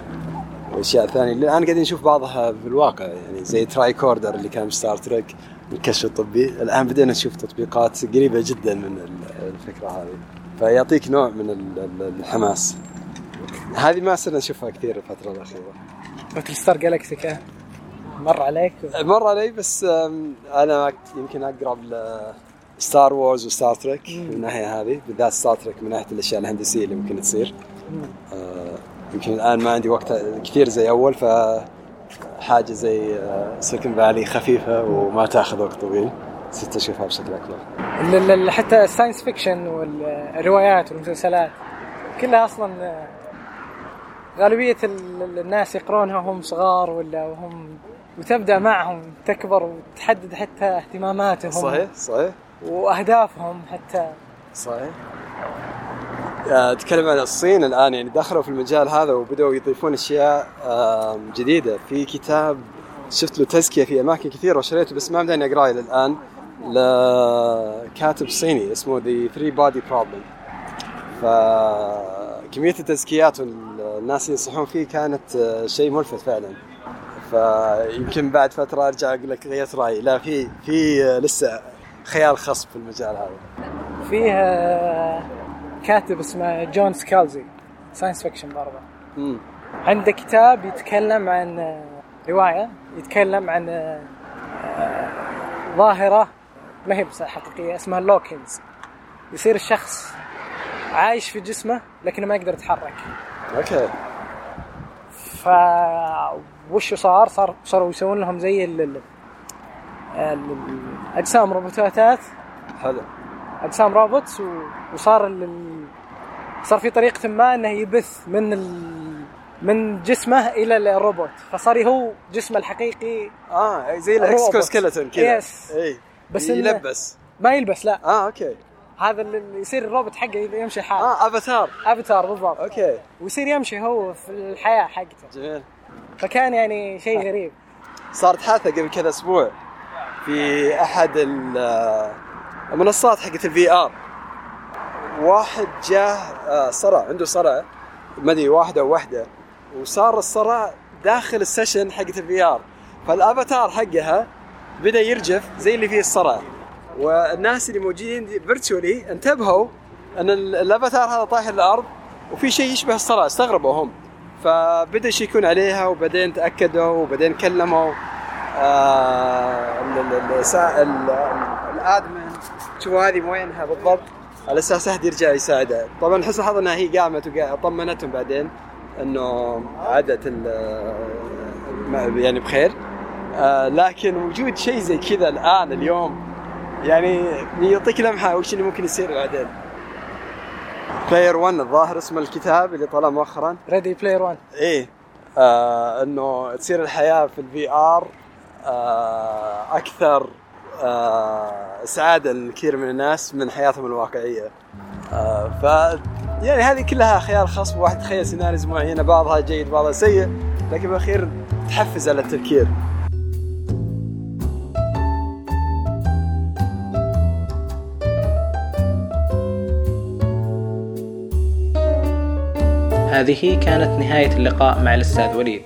[SPEAKER 1] وأشياء ثانية. الان قاعدين نشوف بعضها في الواقع يعني زي tricorder اللي كان ب Star Trek الكشف الطبي. الآن بدينا نشوف تطبيقات قريبة جدا من ال- الفكرة هذه. فيعطيك نوع من ال- ال- الحماس. هذه ما صرنا نشوفها كثير الفترة
[SPEAKER 2] الأخيرة. Battlestar Galactica كان مر عليك؟
[SPEAKER 1] مر علي بس أنا يمكن اقرب Star Wars و Star Trek من الناحيه هذه بالذات Star Trek من ناحية الأشياء الهندسية اللي ممكن تصير. آه، يمكن الآن ما عندي وقت كثير زي أول ف حاجة زي Silicon Valley خفيفة وما تاخذ وقت طويل. صرت أشوفها بشكل أكبر.
[SPEAKER 2] ال- ال- حتى ال science fiction والروايات والمسلسلات كلها أصلا آه، غالبية ال- ال- الناس يقرونها وهم صغار ولا وهم وتبدأ معهم تكبر وتحدد حتى اهتماماتهم
[SPEAKER 1] صحيح صحيح.
[SPEAKER 2] وأهدافهم حتى.
[SPEAKER 1] صحيح. آه، اتكلم عن الصين الآن يعني دخلوا في المجال هذا وبدأوا يضيفون أشياء جديدة. في كتاب شفت له تزكية في أماكن كثيرة وشريته بس ما بداني أقرأه إلى الآن لكاتب صيني اسمه The Three-Body Problem فكمية التزكيات والناس اللي ينصحون فيه كانت آه، شيء ملفت فعلا. فيمكن بعد فترة أرجع أقول لك غيرت رأيي. لا في في آه، لسه خيال خصب في المجال هذا.
[SPEAKER 2] فيه كاتب اسمه جون سكالزي. science fiction برضه.
[SPEAKER 1] امم
[SPEAKER 2] عنده كتاب يتكلم عن آه، رواية يتكلم عن آه، آه، ظاهرة ما هي بس حقيقية اسمها ال Lock In يصير الشخص عايش في جسمه لكنه ما يقدر يتحرك.
[SPEAKER 1] أوكي.
[SPEAKER 2] ف وش صار؟ صار صاروا يسوون لهم زي ال ال- الاجسام روبوتات.
[SPEAKER 1] حلو.
[SPEAKER 2] أجسام robots وصار ال... صار في طريقه ما إنه يبث من ال... من جسمه إلى الروبوت. فصار هو جسمه الحقيقي
[SPEAKER 1] آه زي
[SPEAKER 2] روبوت.
[SPEAKER 1] ال exoskeleton كذا.
[SPEAKER 2] Yes.
[SPEAKER 1] إي.
[SPEAKER 2] بس
[SPEAKER 1] يلبس.
[SPEAKER 2] ما يلبس لا.
[SPEAKER 1] آه أوكي.
[SPEAKER 2] هذا اللي يصير الروبوت حقه يمشي حاله
[SPEAKER 1] آه avatar.
[SPEAKER 2] avatar بالضبط.
[SPEAKER 1] أوكي.
[SPEAKER 2] ويصير يمشي هو في الحياة حقته.
[SPEAKER 1] جميل.
[SPEAKER 2] فكان يعني شيء غريب.
[SPEAKER 1] صارت حادثة قبل كذا أسبوع. في أحد ال- المنصات حقت ال VR واحد جاه آه، صرع عنده صرع ما أدري واحدة أو واحدة وصار الصرع داخل ال session حقت ال VR فال avatar حقها بدأ يرجف زي اللي فيه الصرع. والناس اللي موجودين virtually انتبهوا أن ال- الأفاتار هذا طايح الأرض وفي شيء يشبه الصرع استغربوا هم. فبدأ يشيكون عليها وبعدين تأكدوا وبعدين كلموا آه ال- شوفوا هذه وينها بالضبط. على أساس أحد يرجع يساعدها طبعا حسن الحظ انها هي قامت وطمنتهم بعدين إنه عادت يعني بخير. آه لكن وجود شيء زي كذا الآن اليوم يعني يعطيك لمحة وش اللي ممكن يصير بعدين. Player 1 الظاهر اسم الكتاب اللي طلع مؤخرا.
[SPEAKER 2] Ready Player 1
[SPEAKER 1] إيه. آه إنه تصير الحياة في ال VR آه أكثر آه، إسعاد الكثير من الناس من حياتهم الواقعية. آه، ف يعني هذه كلها خيال خصب واحد تخيل scenarios معينة بعضها جيد بعضها سيء لكن بالأخير تحفز على التفكير.
[SPEAKER 2] هذه كانت نهاية اللقاء مع الأستاذ وليد.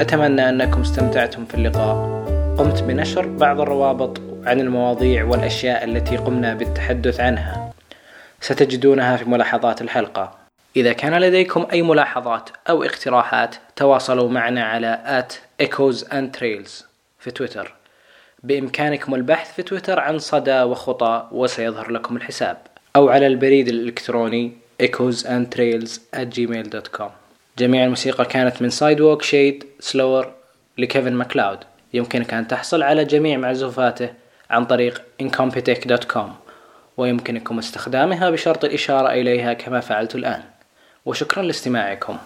[SPEAKER 2] أتمنى أنكم استمتعتم في اللقاء. قمت بنشر بعض الروابط عن المواضيع والأشياء التي قمنا بالتحدث عنها. ستجدونها في ملاحظات الحلقة. إذا كان لديكم أي ملاحظات أو اقتراحات تواصلوا معنا على at echoes and trails في تويتر. بإمكانكم البحث في تويتر عن صدى وخطى وسيظهر لكم الحساب. أو على البريد الإلكتروني echoes and trails at gmail.com جميع الموسيقى كانت من Side Shed Slower لكيفن ماكلاود. يمكنك أن تحصل على جميع معزوفاته عن طريق incompetech.com ويمكنكم استخدامها بشرط الإشارة إليها كما فعلت الآن. وشكرا لاستماعكم.